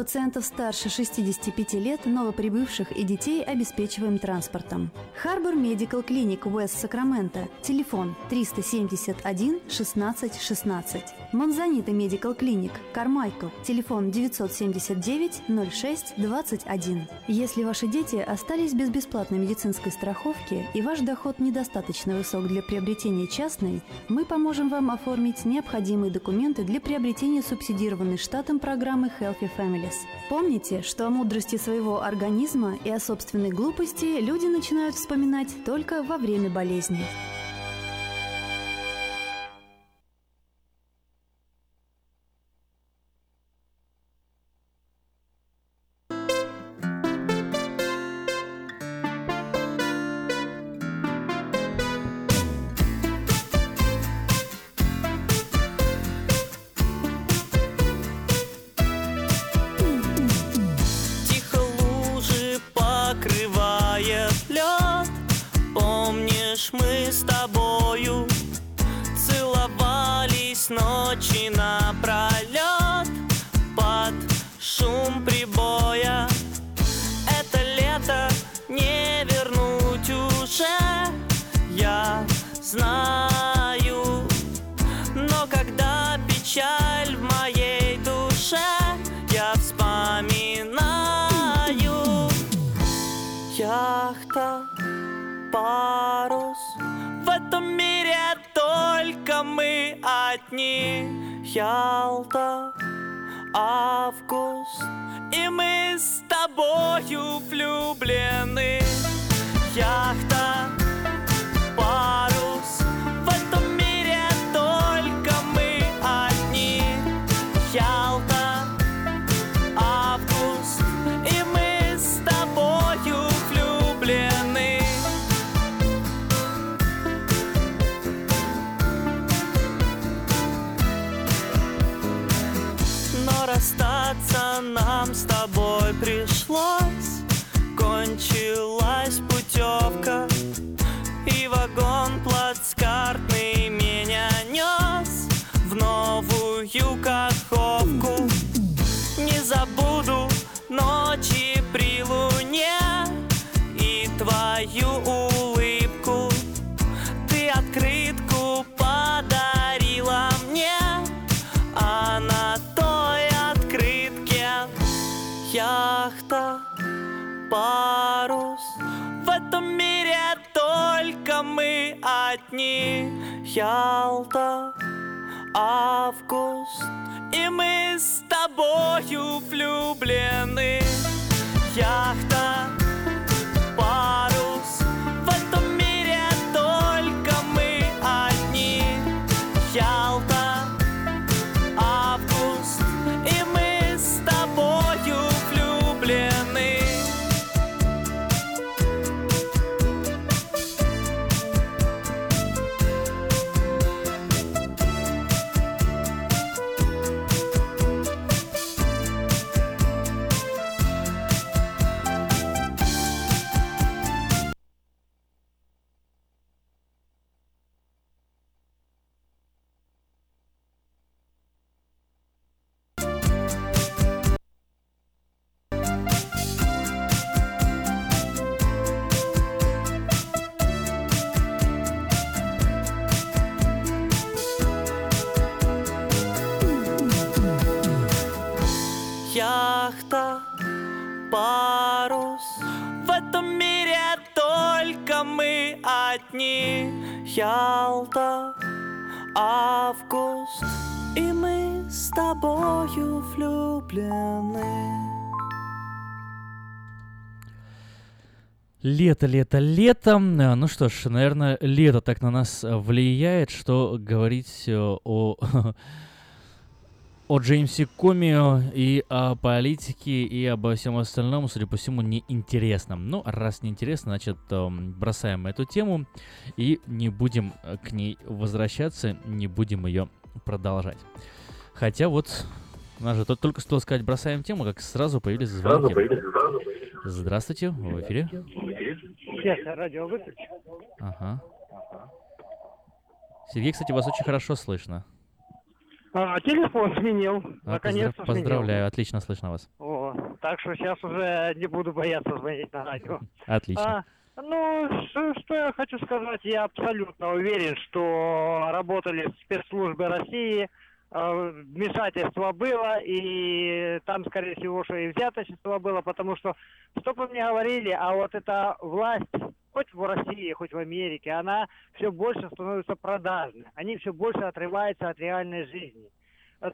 Пациентов старше 65 лет, новоприбывших и детей обеспечиваем транспортом. Harbor Medical Клиник Уэст Сакраменто. Телефон 371 16 16. Монзанита Медикал Клиник Кармайкл. Телефон 979 06 21. Если ваши дети остались без бесплатной медицинской страховки и ваш доход недостаточно высок для приобретения частной, мы поможем вам оформить необходимые документы для приобретения субсидированной штатом программы Healthy Families. Помните, что о мудрости своего организма и о собственной глупости люди начинают вспоминать только во время болезни. Ялта, август И мы с тобою влюблены Лето, лето, лето. А, Ну что ж, наверное, лето так на нас влияет, что говорить э, о, о Джеймсе Коми и о политике и обо всем остальном, судя по всему, неинтересном. Ну, раз неинтересно, значит, эм, бросаем эту тему и не будем э, к ней возвращаться, не будем ее продолжать. Хотя вот, у нас же тут только стоило сказать «бросаем тему», как сразу появились звонки. Здравствуйте, в эфире. Сейчас я радио выключу. Ага. Сергей, кстати, вас очень хорошо слышно. А, телефон сменил. А, Наконец-то поздрав- Поздравляю, отлично слышно вас. О, так что сейчас уже не буду бояться звонить на радио. Отлично. А, ну, что, что я хочу сказать, я абсолютно уверен, что работали спецслужбы России, э, вмешательство было, и там, скорее всего, что и взяточество было, потому что, что бы мне говорили, а вот эта власть, хоть в России, хоть в Америке, она все больше становится продажной. Они все больше отрываются от реальной жизни.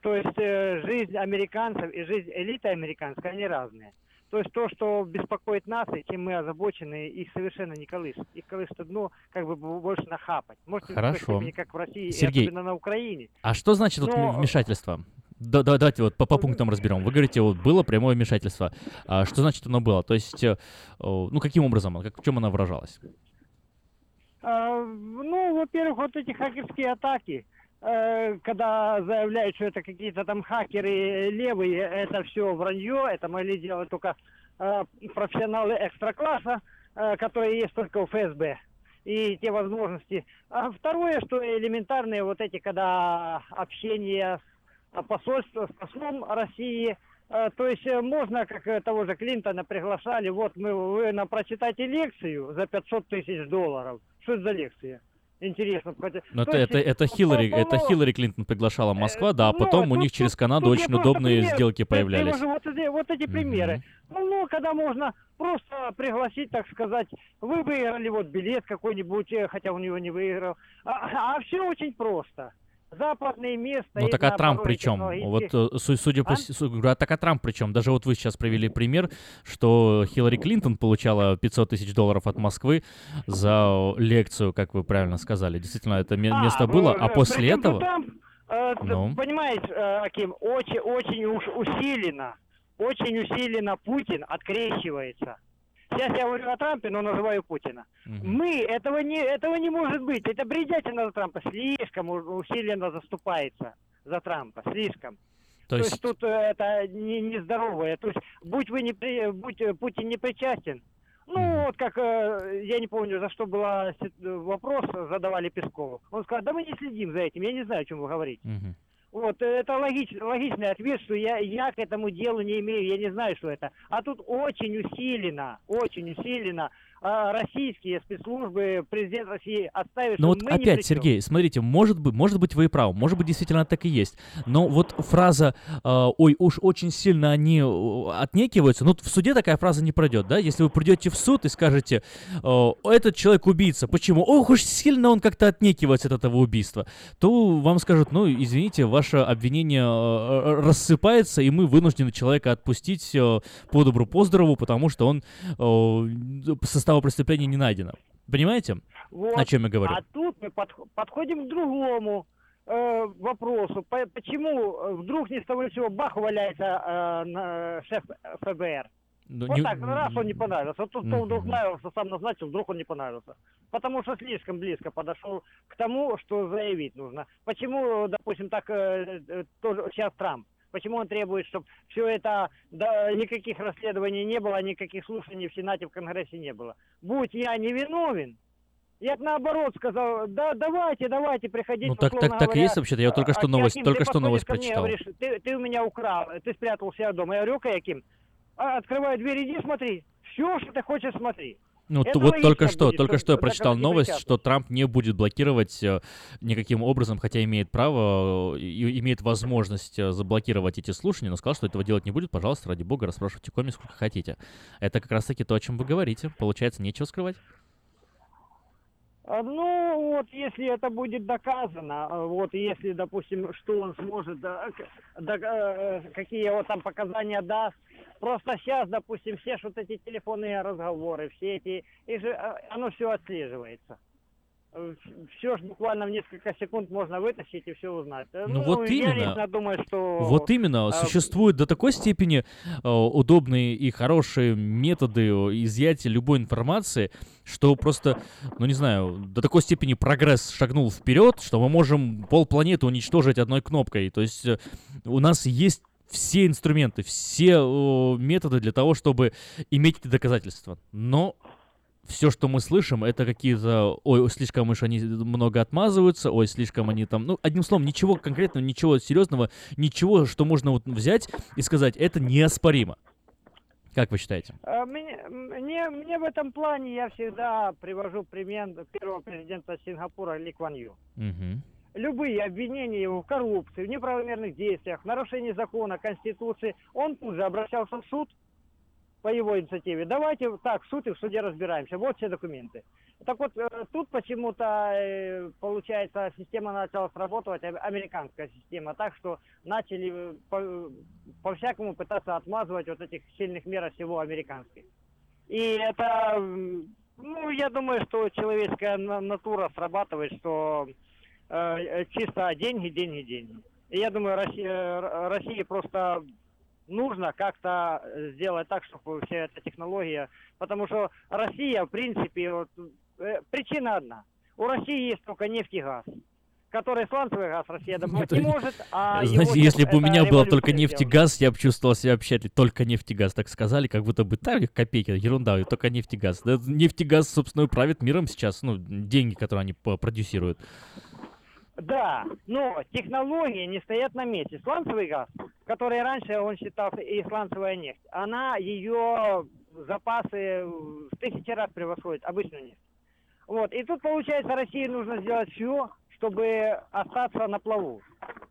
То есть э, жизнь американцев и жизнь элиты американской, они разные. То есть то, что беспокоит нас, и чем мы озабочены, их совершенно не колышет. Их колышет одно, как бы больше нахапать. Может, не в такой Хорошо. степени, как в России, Сергей, и особенно на Украине. А что значит вот Но- вмешательство? Да, да, давайте вот по, по пунктам разберем. Вы говорите, вот было прямое вмешательство. А что значит оно было? То есть, э, ну каким образом, как, в чем оно выражалось? А, ну, во-первых, вот эти хакерские атаки, э, когда заявляют, что это какие-то там хакеры левые, это все вранье, это могли делать только э, профессионалы экстра-класса, которые есть только у ФСБ. И те возможности. А второе, что элементарные вот эти, когда общение с а, посольством, с послом России, э, то есть э, можно, как э, того же Клинтона приглашали, вот мы, вы нам прочитайте лекцию за 500 тысяч долларов. Что это за лекция? Интересно. хотя- Ну, то это, есть, это, это Хиллари, по- это Хиллари Клинтон приглашала Москва, да, а ну, потом у тут- них через Канаду очень удобные пример сделки появлялись. Вот вот эти примеры. Ну, ну, когда можно просто пригласить, так сказать, вы выиграли вот билет какой-нибудь, э, хотя у него не выиграл. А, все очень просто. Западный мир стоит Ну так а Трамп при чем? Вот, э, су- судя по... А? а так а Трамп при чем? Даже вот вы сейчас привели пример, что Хиллари Клинтон получала 500 тысяч долларов от Москвы за лекцию, как вы правильно сказали. Действительно, это ме- место было, а э, после этого... Трамп, э, Ну. Понимаешь, э, Аким, очень, очень уж усиленно, очень усиленно Путин открещивается. Сейчас я говорю о Трампе, но называю Путина. Мы, этого не, этого не может быть. Это бредятина за Трампа. Слишком усиленно заступается за Трампа. Слишком. То То есть, есть- тут э, это не, нездоровое. То есть, будь вы не при- будь э, Путин не причастен, ну, вот как, э, я не помню, за что был вопрос, задавали Пескову. Он сказал, да мы не следим за этим, я не знаю, о чем вы говорите. Вот, это логич, логичный ответ, что я, я к этому делу не имею, я не знаю, что это. А тут очень усиленно, очень усиленно а, российские спецслужбы, президент России отставит, Ну что вот опять. Сергей, смотрите, может быть, может быть, вы и правы, может быть, действительно так и есть. Но вот фраза э, «Ой, уж очень сильно они э, отнекиваются», ну, в суде такая фраза не пройдет, да? Если вы придете в суд и скажете э, «Этот человек убийца, почему? Ох уж сильно он как-то отнекивается от этого убийства», то вам скажут «Ну, извините, ваше обвинение э, рассыпается, и мы вынуждены человека отпустить по добру, по здорову, потому что он э, состава преступления не найдено». Понимаете, Вот. о чем я говорю? А тут мы подх- подходим к другому э, вопросу. По- почему э, вдруг ни с того ни сего бах валяется э, на шеф ФБР? Ну, вот не- так, раз он не понравился. Вот тут Мгм. вдруг нравился, сам назначил, вдруг он не понравился. Потому что слишком близко подошел к тому, что заявить нужно. Почему, допустим, так э, э, тоже сейчас Трамп? Почему он требует, чтобы все это, да, никаких расследований не было, никаких слушаний в Сенате, в Конгрессе не было? Будь я невиновен, я бы наоборот сказал, да, давайте, давайте, приходите. Ну, так- так- так и говоря, есть вообще-то, я только что а, новость- Аким, только что новость ко мне, прочитал. говоришь, ты, ты у меня украл, ты спрятал себя дома. Я говорю, Яким, а, открывай дверь, иди смотри. Все, что ты хочешь, смотри. Ну, т- вот только логично что, будет, только что я прочитал новость, что Трамп не будет блокировать э, никаким образом, хотя имеет право э, и имеет возможность э, заблокировать эти слушания, но сказал, что этого делать не будет. Пожалуйста, ради бога, расспрашивайте коми сколько хотите. Это как раз-таки то, о чем вы говорите. Получается, нечего скрывать. А, Ну, вот если это будет доказано, а, вот если, допустим, что он сможет, да, да, э, какие вот там показания даст, просто сейчас, допустим, все вот эти телефонные разговоры, все эти, и же, а, оно все отслеживается. Все же буквально в несколько секунд можно вытащить и все узнать. Э, Ну, вот я именно. думаю, что... Вот именно, а, существуют до такой степени э, удобные и хорошие методы изъятия любой информации, что просто, ну не знаю, до такой степени прогресс шагнул вперед, что мы можем полпланеты уничтожить одной кнопкой. То есть э, у нас есть все инструменты, все э, методы для того, чтобы иметь эти доказательства. Но все, что мы слышим, это какие-то, ой, слишком уж они много отмазываются, ой, слишком они там, ну, одним словом, ничего конкретного, ничего серьезного, ничего, что можно вот взять и сказать, это неоспоримо. Как вы считаете? А, Мне, мне, мне в этом плане я всегда привожу пример первого президента Сингапура Ли Кван Ю. Мгм. Любые обвинения его в коррупции, в неправомерных действиях, в нарушении закона, конституции, он тут же обращался в суд по его инициативе. Давайте так, в суд и в суде разбираемся. Вот все документы. Так вот, э, тут почему-то, э, получается, система начала срабатывать, а- американская система, так что начали э, по- по-всякому пытаться отмазывать вот этих сильных мер всего американских. И это, ну, я думаю, что человеческая на- натура срабатывает, что э, чисто деньги, деньги, деньги. И я думаю, Россия, Р- России просто нужно как-то э, сделать так, чтобы вся эта технология... Потому что Россия, в принципе, вот, э, причина одна. У России есть только нефть и газ, который сланцевый газ Россия добывать не может, а Знаете, если бы у меня была только нефть и газ, я бы чувствовал себя вообще только нефть и газ. Так сказали, как будто бы так, копейки, ерунда, и только нефть и газ. Да, нефть и газ, собственно, правит миром сейчас, ну, деньги, которые они продюсируют. Да, но технологии не стоят на месте. Сланцевый газ, который раньше он считался и сланцевая нефть, она ее запасы в тысячи раз превосходит обычную нефть. Вот. И тут, получается, России нужно сделать все, чтобы остаться на плаву.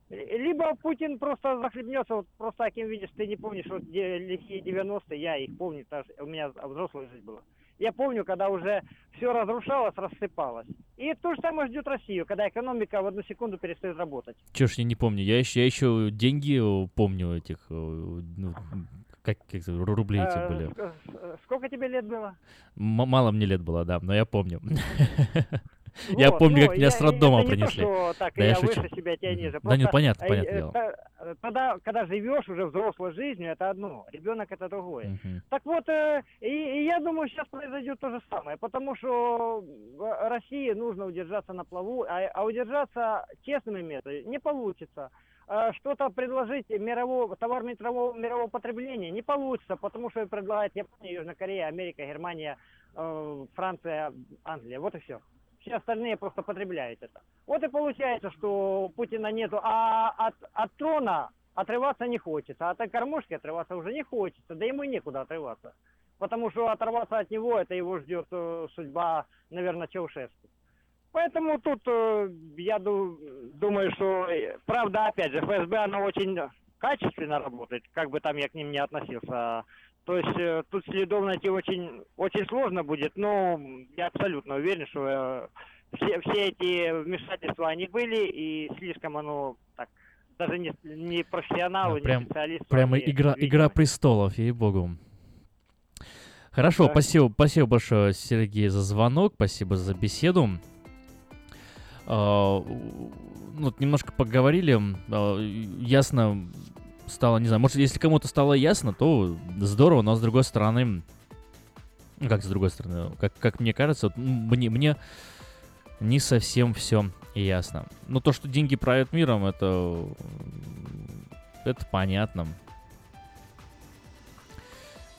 Либо Путин просто захлебнется, вот просто таким видишь, ты не помнишь, вот где лихие 90-е, я их помню, у меня взрослая жизнь была. Я помню, когда уже все разрушалось, рассыпалось. И то же самое ждет Россию, когда экономика в одну секунду перестает работать. Чё ж я не помню, я еще, я еще деньги э, помню этих, э, ну, как, как это, ру- рубли эти Э, были. ск- Сколько тебе лет было? М- мало мне лет было, да, но я помню. Я Вот, помню, ну, как меня я- с роддома то, принесли. что так, Да я, я шучу. выше себя, тебя ниже. Да не, Просто, понятно, э, понятное э, дело. э, Тогда, когда живешь уже взрослой жизнью, это одно, ребенок это другое. Мгм. Так вот, э, и, и я думаю, сейчас произойдет то же самое, потому что в России нужно удержаться на плаву, а, а удержаться честными методами не получится. Э, Что-то предложить мирового, товар мирового, мирового потребления не получится, потому что предлагает Япония, Южная Корея, Америка, Германия, э, Франция, Англия. Вот и все. Все остальные просто потребляют это. Вот и получается, что Путина нету, а от, от трона отрываться не хочется, а от кормушки отрываться уже не хочется, да ему некуда отрываться. Потому что оторваться от него, это его ждет э, судьба, наверное, Чаушеску. Поэтому тут э, я ду- думаю, что, э, правда, опять же, ФСБ, оно очень качественно работает, как бы там я к ним не относился. То есть э, тут следов найти очень, очень сложно будет, но я абсолютно уверен, что э, все, все эти вмешательства, они были, и слишком оно так, даже не, не профессионалы, Прям, не специалисты. прямо игра, видимо. игра престолов, ей-богу. Хорошо, Да. спасибо, спасибо большое, Сергей, за звонок, спасибо за беседу. А, ну, немножко поговорили, а, ясно стало, не знаю, может, если кому-то стало ясно, то здорово, но с другой стороны, как с другой стороны, как, как мне кажется, вот, мне, мне не совсем все ясно. Ну, то, что деньги правят миром, это, это понятно.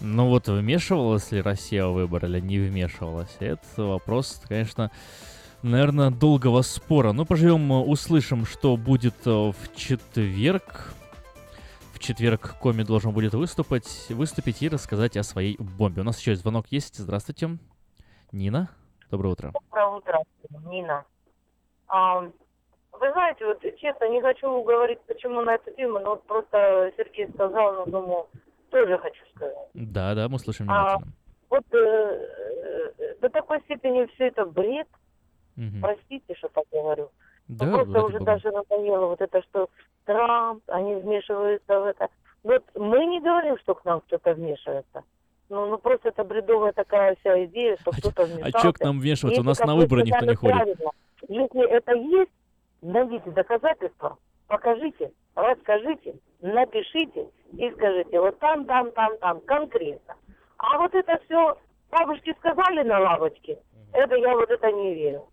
Ну вот вмешивалась ли Россия в выбор или не вмешивалась? Это вопрос, конечно, наверное, долгого спора. Ну, поживем, э, услышим, что будет э, в четверг. Четверг Коми должен будет выступать, выступить и рассказать о своей бомбе. У нас еще звонок есть. Здравствуйте. Нина. Доброе утро. Доброе утро, Нина. А, вы знаете, вот честно, не хочу говорить, почему на эту тему, но вот просто Сергей сказал, но думаю, тоже хочу сказать. Да, да, мы слушаем А, внимательно. вот э, э, до такой степени все это бред, Мгм. простите, что так говорю. Да, Ну, просто уже бога. даже надоело вот это, что Трамп, они вмешиваются в это. Вот мы не говорим, что к нам кто-то вмешивается. Ну, ну просто это бредовая такая вся идея, что кто-то А вмешался. чё к нам вмешиваться? У нас на вы выборы никто не ходит. правильно, Если это есть, найдите доказательства, покажите, расскажите, напишите и скажите, вот там, там, там, там, конкретно. А вот это все бабушки сказали на лавочке, это я вот это не верю.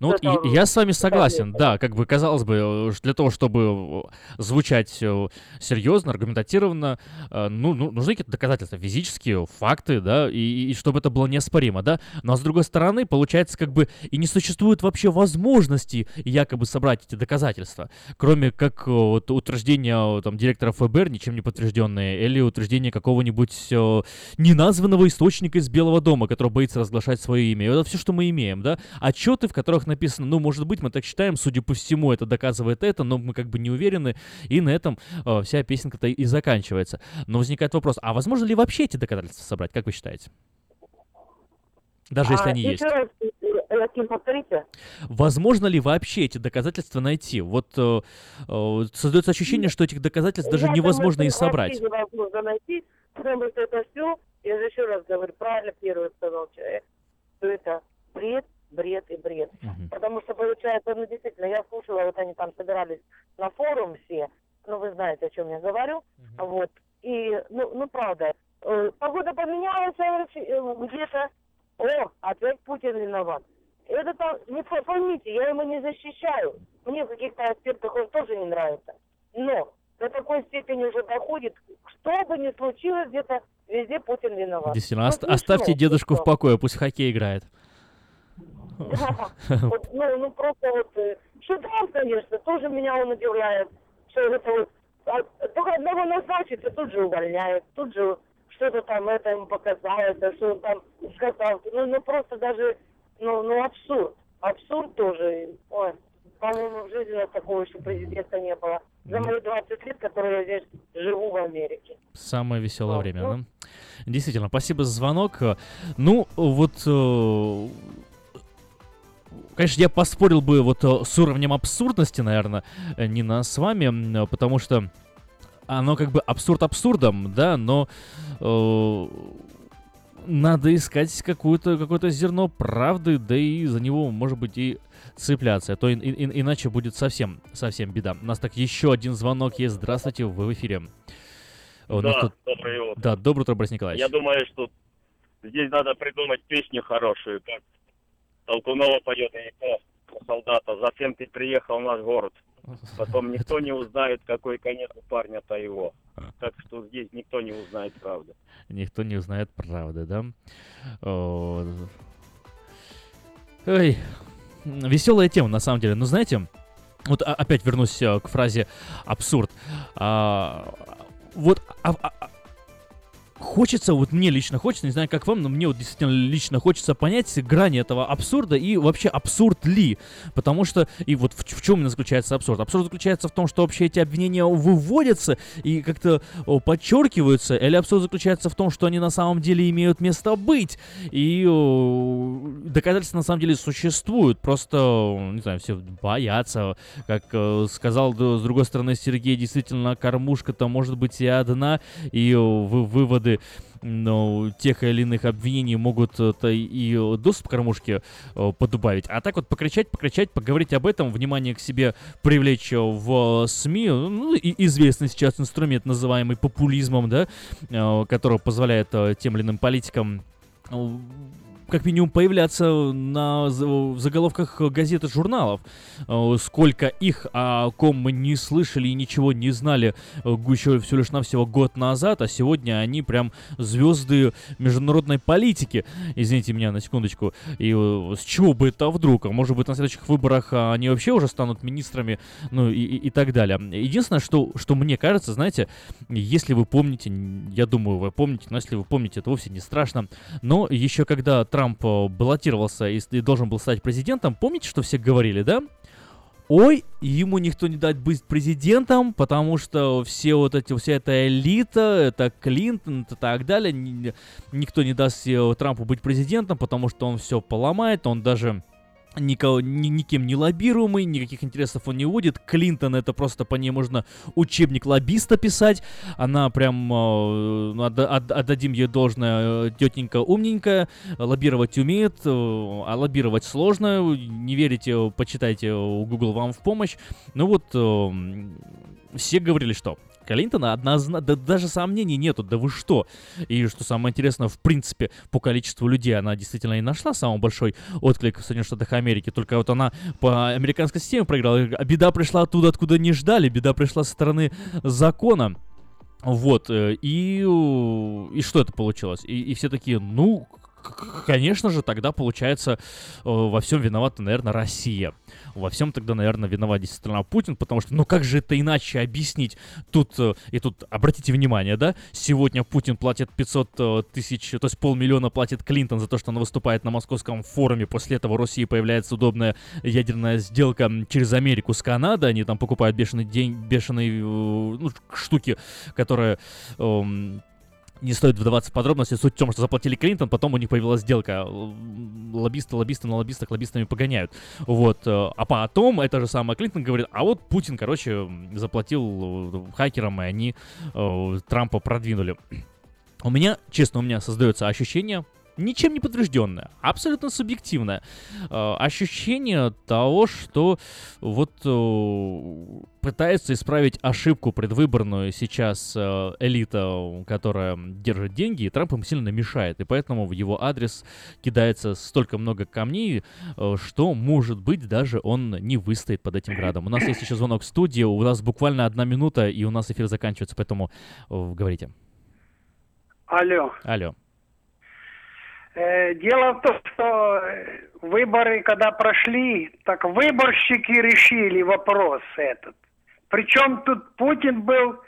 Ну вот и- я с вами согласен, да, как бы казалось бы, э, для того, чтобы э, звучать э, серьезно, аргументативно, э, ну, ну, нужны какие-то доказательства, физические, факты, да, и, и чтобы это было неоспоримо, да, но с другой стороны, получается, как бы и не существует вообще возможности якобы собрать эти доказательства, кроме как вот утверждения там директора ФБР, ничем не подтвержденные, или утверждение какого-нибудь неназванного источника из Белого дома, который боится разглашать свое имя. И это все, что мы имеем, да. Отчеты, в которых написано, ну, может быть, мы так считаем, судя по всему, это доказывает это, но мы как бы не уверены, и на этом э, вся песенка-то и заканчивается. Но возникает вопрос, а возможно ли вообще эти доказательства собрать, как вы считаете? Даже если А они есть. раз, э, повторите. Возможно ли вообще эти доказательства найти? Вот э, э, создается ощущение, что этих доказательств даже Я невозможно думаю, и собрать. невозможно найти, потому что это все, я же еще раз говорю, правильно первый сказал человек, что это бред, бред и бред. Потому что получается, ну действительно, я слушала, вот они там собирались на форум все, ну вы знаете, о чем я говорю, вот, и, ну, ну правда, э, погода поменялась, э, где-то, о, опять Путин виноват. Это там, не по- поймите, я его не защищаю. Мне в каких-то аспектах он тоже не нравится. Но до такой степени уже доходит, что бы ни случилось, где-то везде Путин виноват. Действительно, Ну, оставьте смешно, дедушку в покое, пусть в хоккей играет. Да. Вот, ну, ну просто вот э, Шудров, конечно, тоже меня он удивляет, что это вот а, только одного назначит, и тут же увольняют, тут же что-то там это ему показалось, а что он там сказал. Ну, ну просто даже, ну, ну абсурд. Абсурд тоже. Ой, по-моему, в жизни у нас такого еще президента не было. За мои 20 лет, которые я здесь живу в Америке. Самое веселое время, да? Действительно, спасибо за звонок. Ну, вот... Конечно, я поспорил бы вот э, с уровнем абсурдности, наверное, э, не на с вами, э, потому что оно как бы абсурд абсурдом, да, но э, надо искать какую-то, какое-то зерно правды, да и за него, может быть, и цепляться, а то и- и- иначе будет совсем, совсем беда. У нас так еще один звонок есть. Здравствуйте, вы в эфире. У нас Да, тут- доброе утро. Да, доброе утро, Борис Николаевич. Я думаю, что здесь надо придумать песню хорошую, как Толкунова поет про солдата. Зачем ты приехал в наш город? Потом никто не узнает, какой конец у парня-то его. Так что здесь никто не узнает правды. Никто не узнает правды, да? О, Ой, веселая тема, на самом деле. Но знаете, вот опять вернусь э, к фразе абсурд. А, вот а- а- хочется, вот мне лично хочется, не знаю, как вам, но мне вот действительно лично хочется понять грани этого абсурда и вообще абсурд ли. Потому что, и вот в, в чем заключается абсурд? Абсурд заключается в том, что вообще эти обвинения выводятся и как-то подчеркиваются, или абсурд заключается в том, что они на самом деле имеют место быть, и о, доказательства на самом деле существуют, просто, не знаю, все боятся, как э, сказал с другой стороны Сергей, действительно, кормушка-то может быть и одна, и о, вы- выводы ну, тех или иных обвинений могут это и э, доступ к кормушке э, подубавить. А так вот покричать, покричать, поговорить об этом, внимание к себе привлечь э, в СМИ, ну, и известный сейчас инструмент, называемый популизмом, да, э, который позволяет э, тем или иным политикам э, как минимум появляться на заголовках газет и журналов. Э, Сколько их, о ком мы не слышали и ничего не знали э, еще всего лишь навсего год назад, а сегодня они прям звезды международной политики. Извините меня на секундочку. И э, с чего бы это вдруг? А Может быть, на следующих выборах а, они вообще уже станут министрами, ну и, и- и так далее. Единственное, что, что мне кажется, знаете, если вы помните, я думаю, вы помните, но если вы помните, это вовсе не страшно. Но еще когда Трамп э, баллотировался и, и должен был стать президентом, помните, что все говорили, да? Ой, ему никто не дать быть президентом, потому что все вот эти, вся эта элита, это Клинтон и так далее, ни- никто не даст э, Трампу быть президентом, потому что он все поломает, он даже никого, ни- никем не лоббируемый, никаких интересов он не водит. Клинтон это просто по ней можно учебник лоббиста писать. Она прям, э, ну, отда- от- отдадим ей должное, э, тетенька умненькая, лоббировать умеет, э, а лоббировать сложно. Не верите, почитайте, э, Google вам в помощь. Ну вот, э, все говорили, что Клинтона однозначно, да даже сомнений нету, да вы что? И что самое интересное, в принципе, по количеству людей она действительно и нашла самый большой отклик в Соединенных Штатах Америки, только вот она по американской системе проиграла, а беда пришла оттуда, откуда не ждали, беда пришла со стороны закона. Вот, э, и, э, и что это получилось? И, и все такие, ну, конечно же, тогда получается э, во всем виновата, наверное, Россия. Во всем тогда, наверное, виноват действительно Путин, потому что, ну как же это иначе объяснить? Тут, э, и тут, обратите внимание, да, сегодня Путин платит 500 э, тысяч, то есть полмиллиона платит Клинтон за то, что она выступает на московском форуме, после этого в России появляется удобная ядерная сделка через Америку с Канадой, они там покупают бешеный день, бешеные ну, штуки, которые... эм, не стоит вдаваться в подробности. Суть в том, что заплатили Клинтон, потом у них появилась сделка. Лоббисты, лоббисты на лоббистах лоббистами погоняют. Вот. э, А потом это же самое Клинтон говорит, а вот Путин, короче, заплатил э, хакерам, и они э, Трампа продвинули. У меня, честно, у меня создается ощущение, ничем не подтвержденное, абсолютно субъективное э, ощущение того, что вот э, пытается исправить ошибку предвыборную сейчас э, элита, которая держит деньги, и Трамп им сильно мешает, и поэтому в его адрес кидается столько много камней, э, что, может быть, даже он не выстоит под этим градом. У нас есть еще звонок в студии, у нас буквально одна минута, и у нас эфир заканчивается, поэтому э, говорите. Алло. Алло. Э, Дело в том, что э, выборы, когда прошли, так выборщики решили вопрос этот. Причем тут Путин был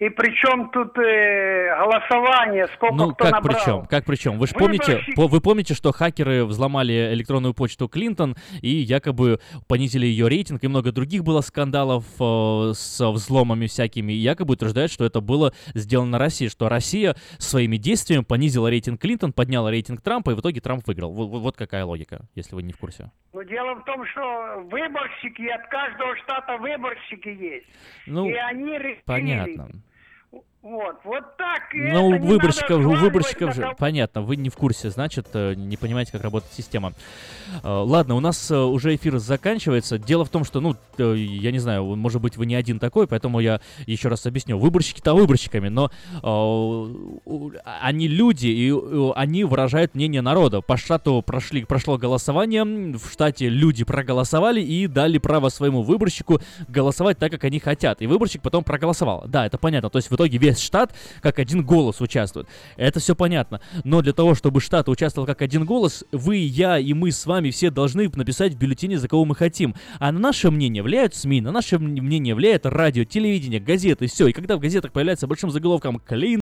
И причем тут э, голосование, сколько Ну, кто как набрал. причем? Как причем? Вы же помните, по- вы помните, что хакеры взломали электронную почту Клинтон и якобы понизили ее рейтинг, и много других было скандалов э, с взломами всякими, и якобы утверждают, что это было сделано Россией, что Россия своими действиями понизила рейтинг Клинтон, подняла рейтинг Трампа, и в итоге Трамп выиграл. Вот, вот какая логика, если вы не в курсе. Но дело в том, что выборщики, от каждого штата выборщики есть. Ну, и они решили. Понятно. Вот, вот так. и Ну, у это выборщиков, у выборщиков же, понятно, вы не в курсе, значит, э, не понимаете, как работает система. Э, Ладно, у нас э, уже эфир заканчивается. Дело в том, что, ну, я не знаю, может быть, вы не один такой, поэтому я еще раз объясню. Выборщики-то выборщиками, но они люди, и они выражают мнение народа. По штату прошли, прошло голосование, в штате люди проголосовали и дали право своему выборщику голосовать так, как они хотят. И выборщик потом проголосовал. Да, это понятно. То есть в итоге весь штат как один голос участвует. Это все понятно. Но для того, чтобы штат участвовал как один голос, вы, я и мы с вами все должны написать в бюллетене, за кого мы хотим. А на наше мнение влияют СМИ, на наше мнение влияет радио, телевидение, газеты, все. И когда в газетах появляется большим заголовком «Клин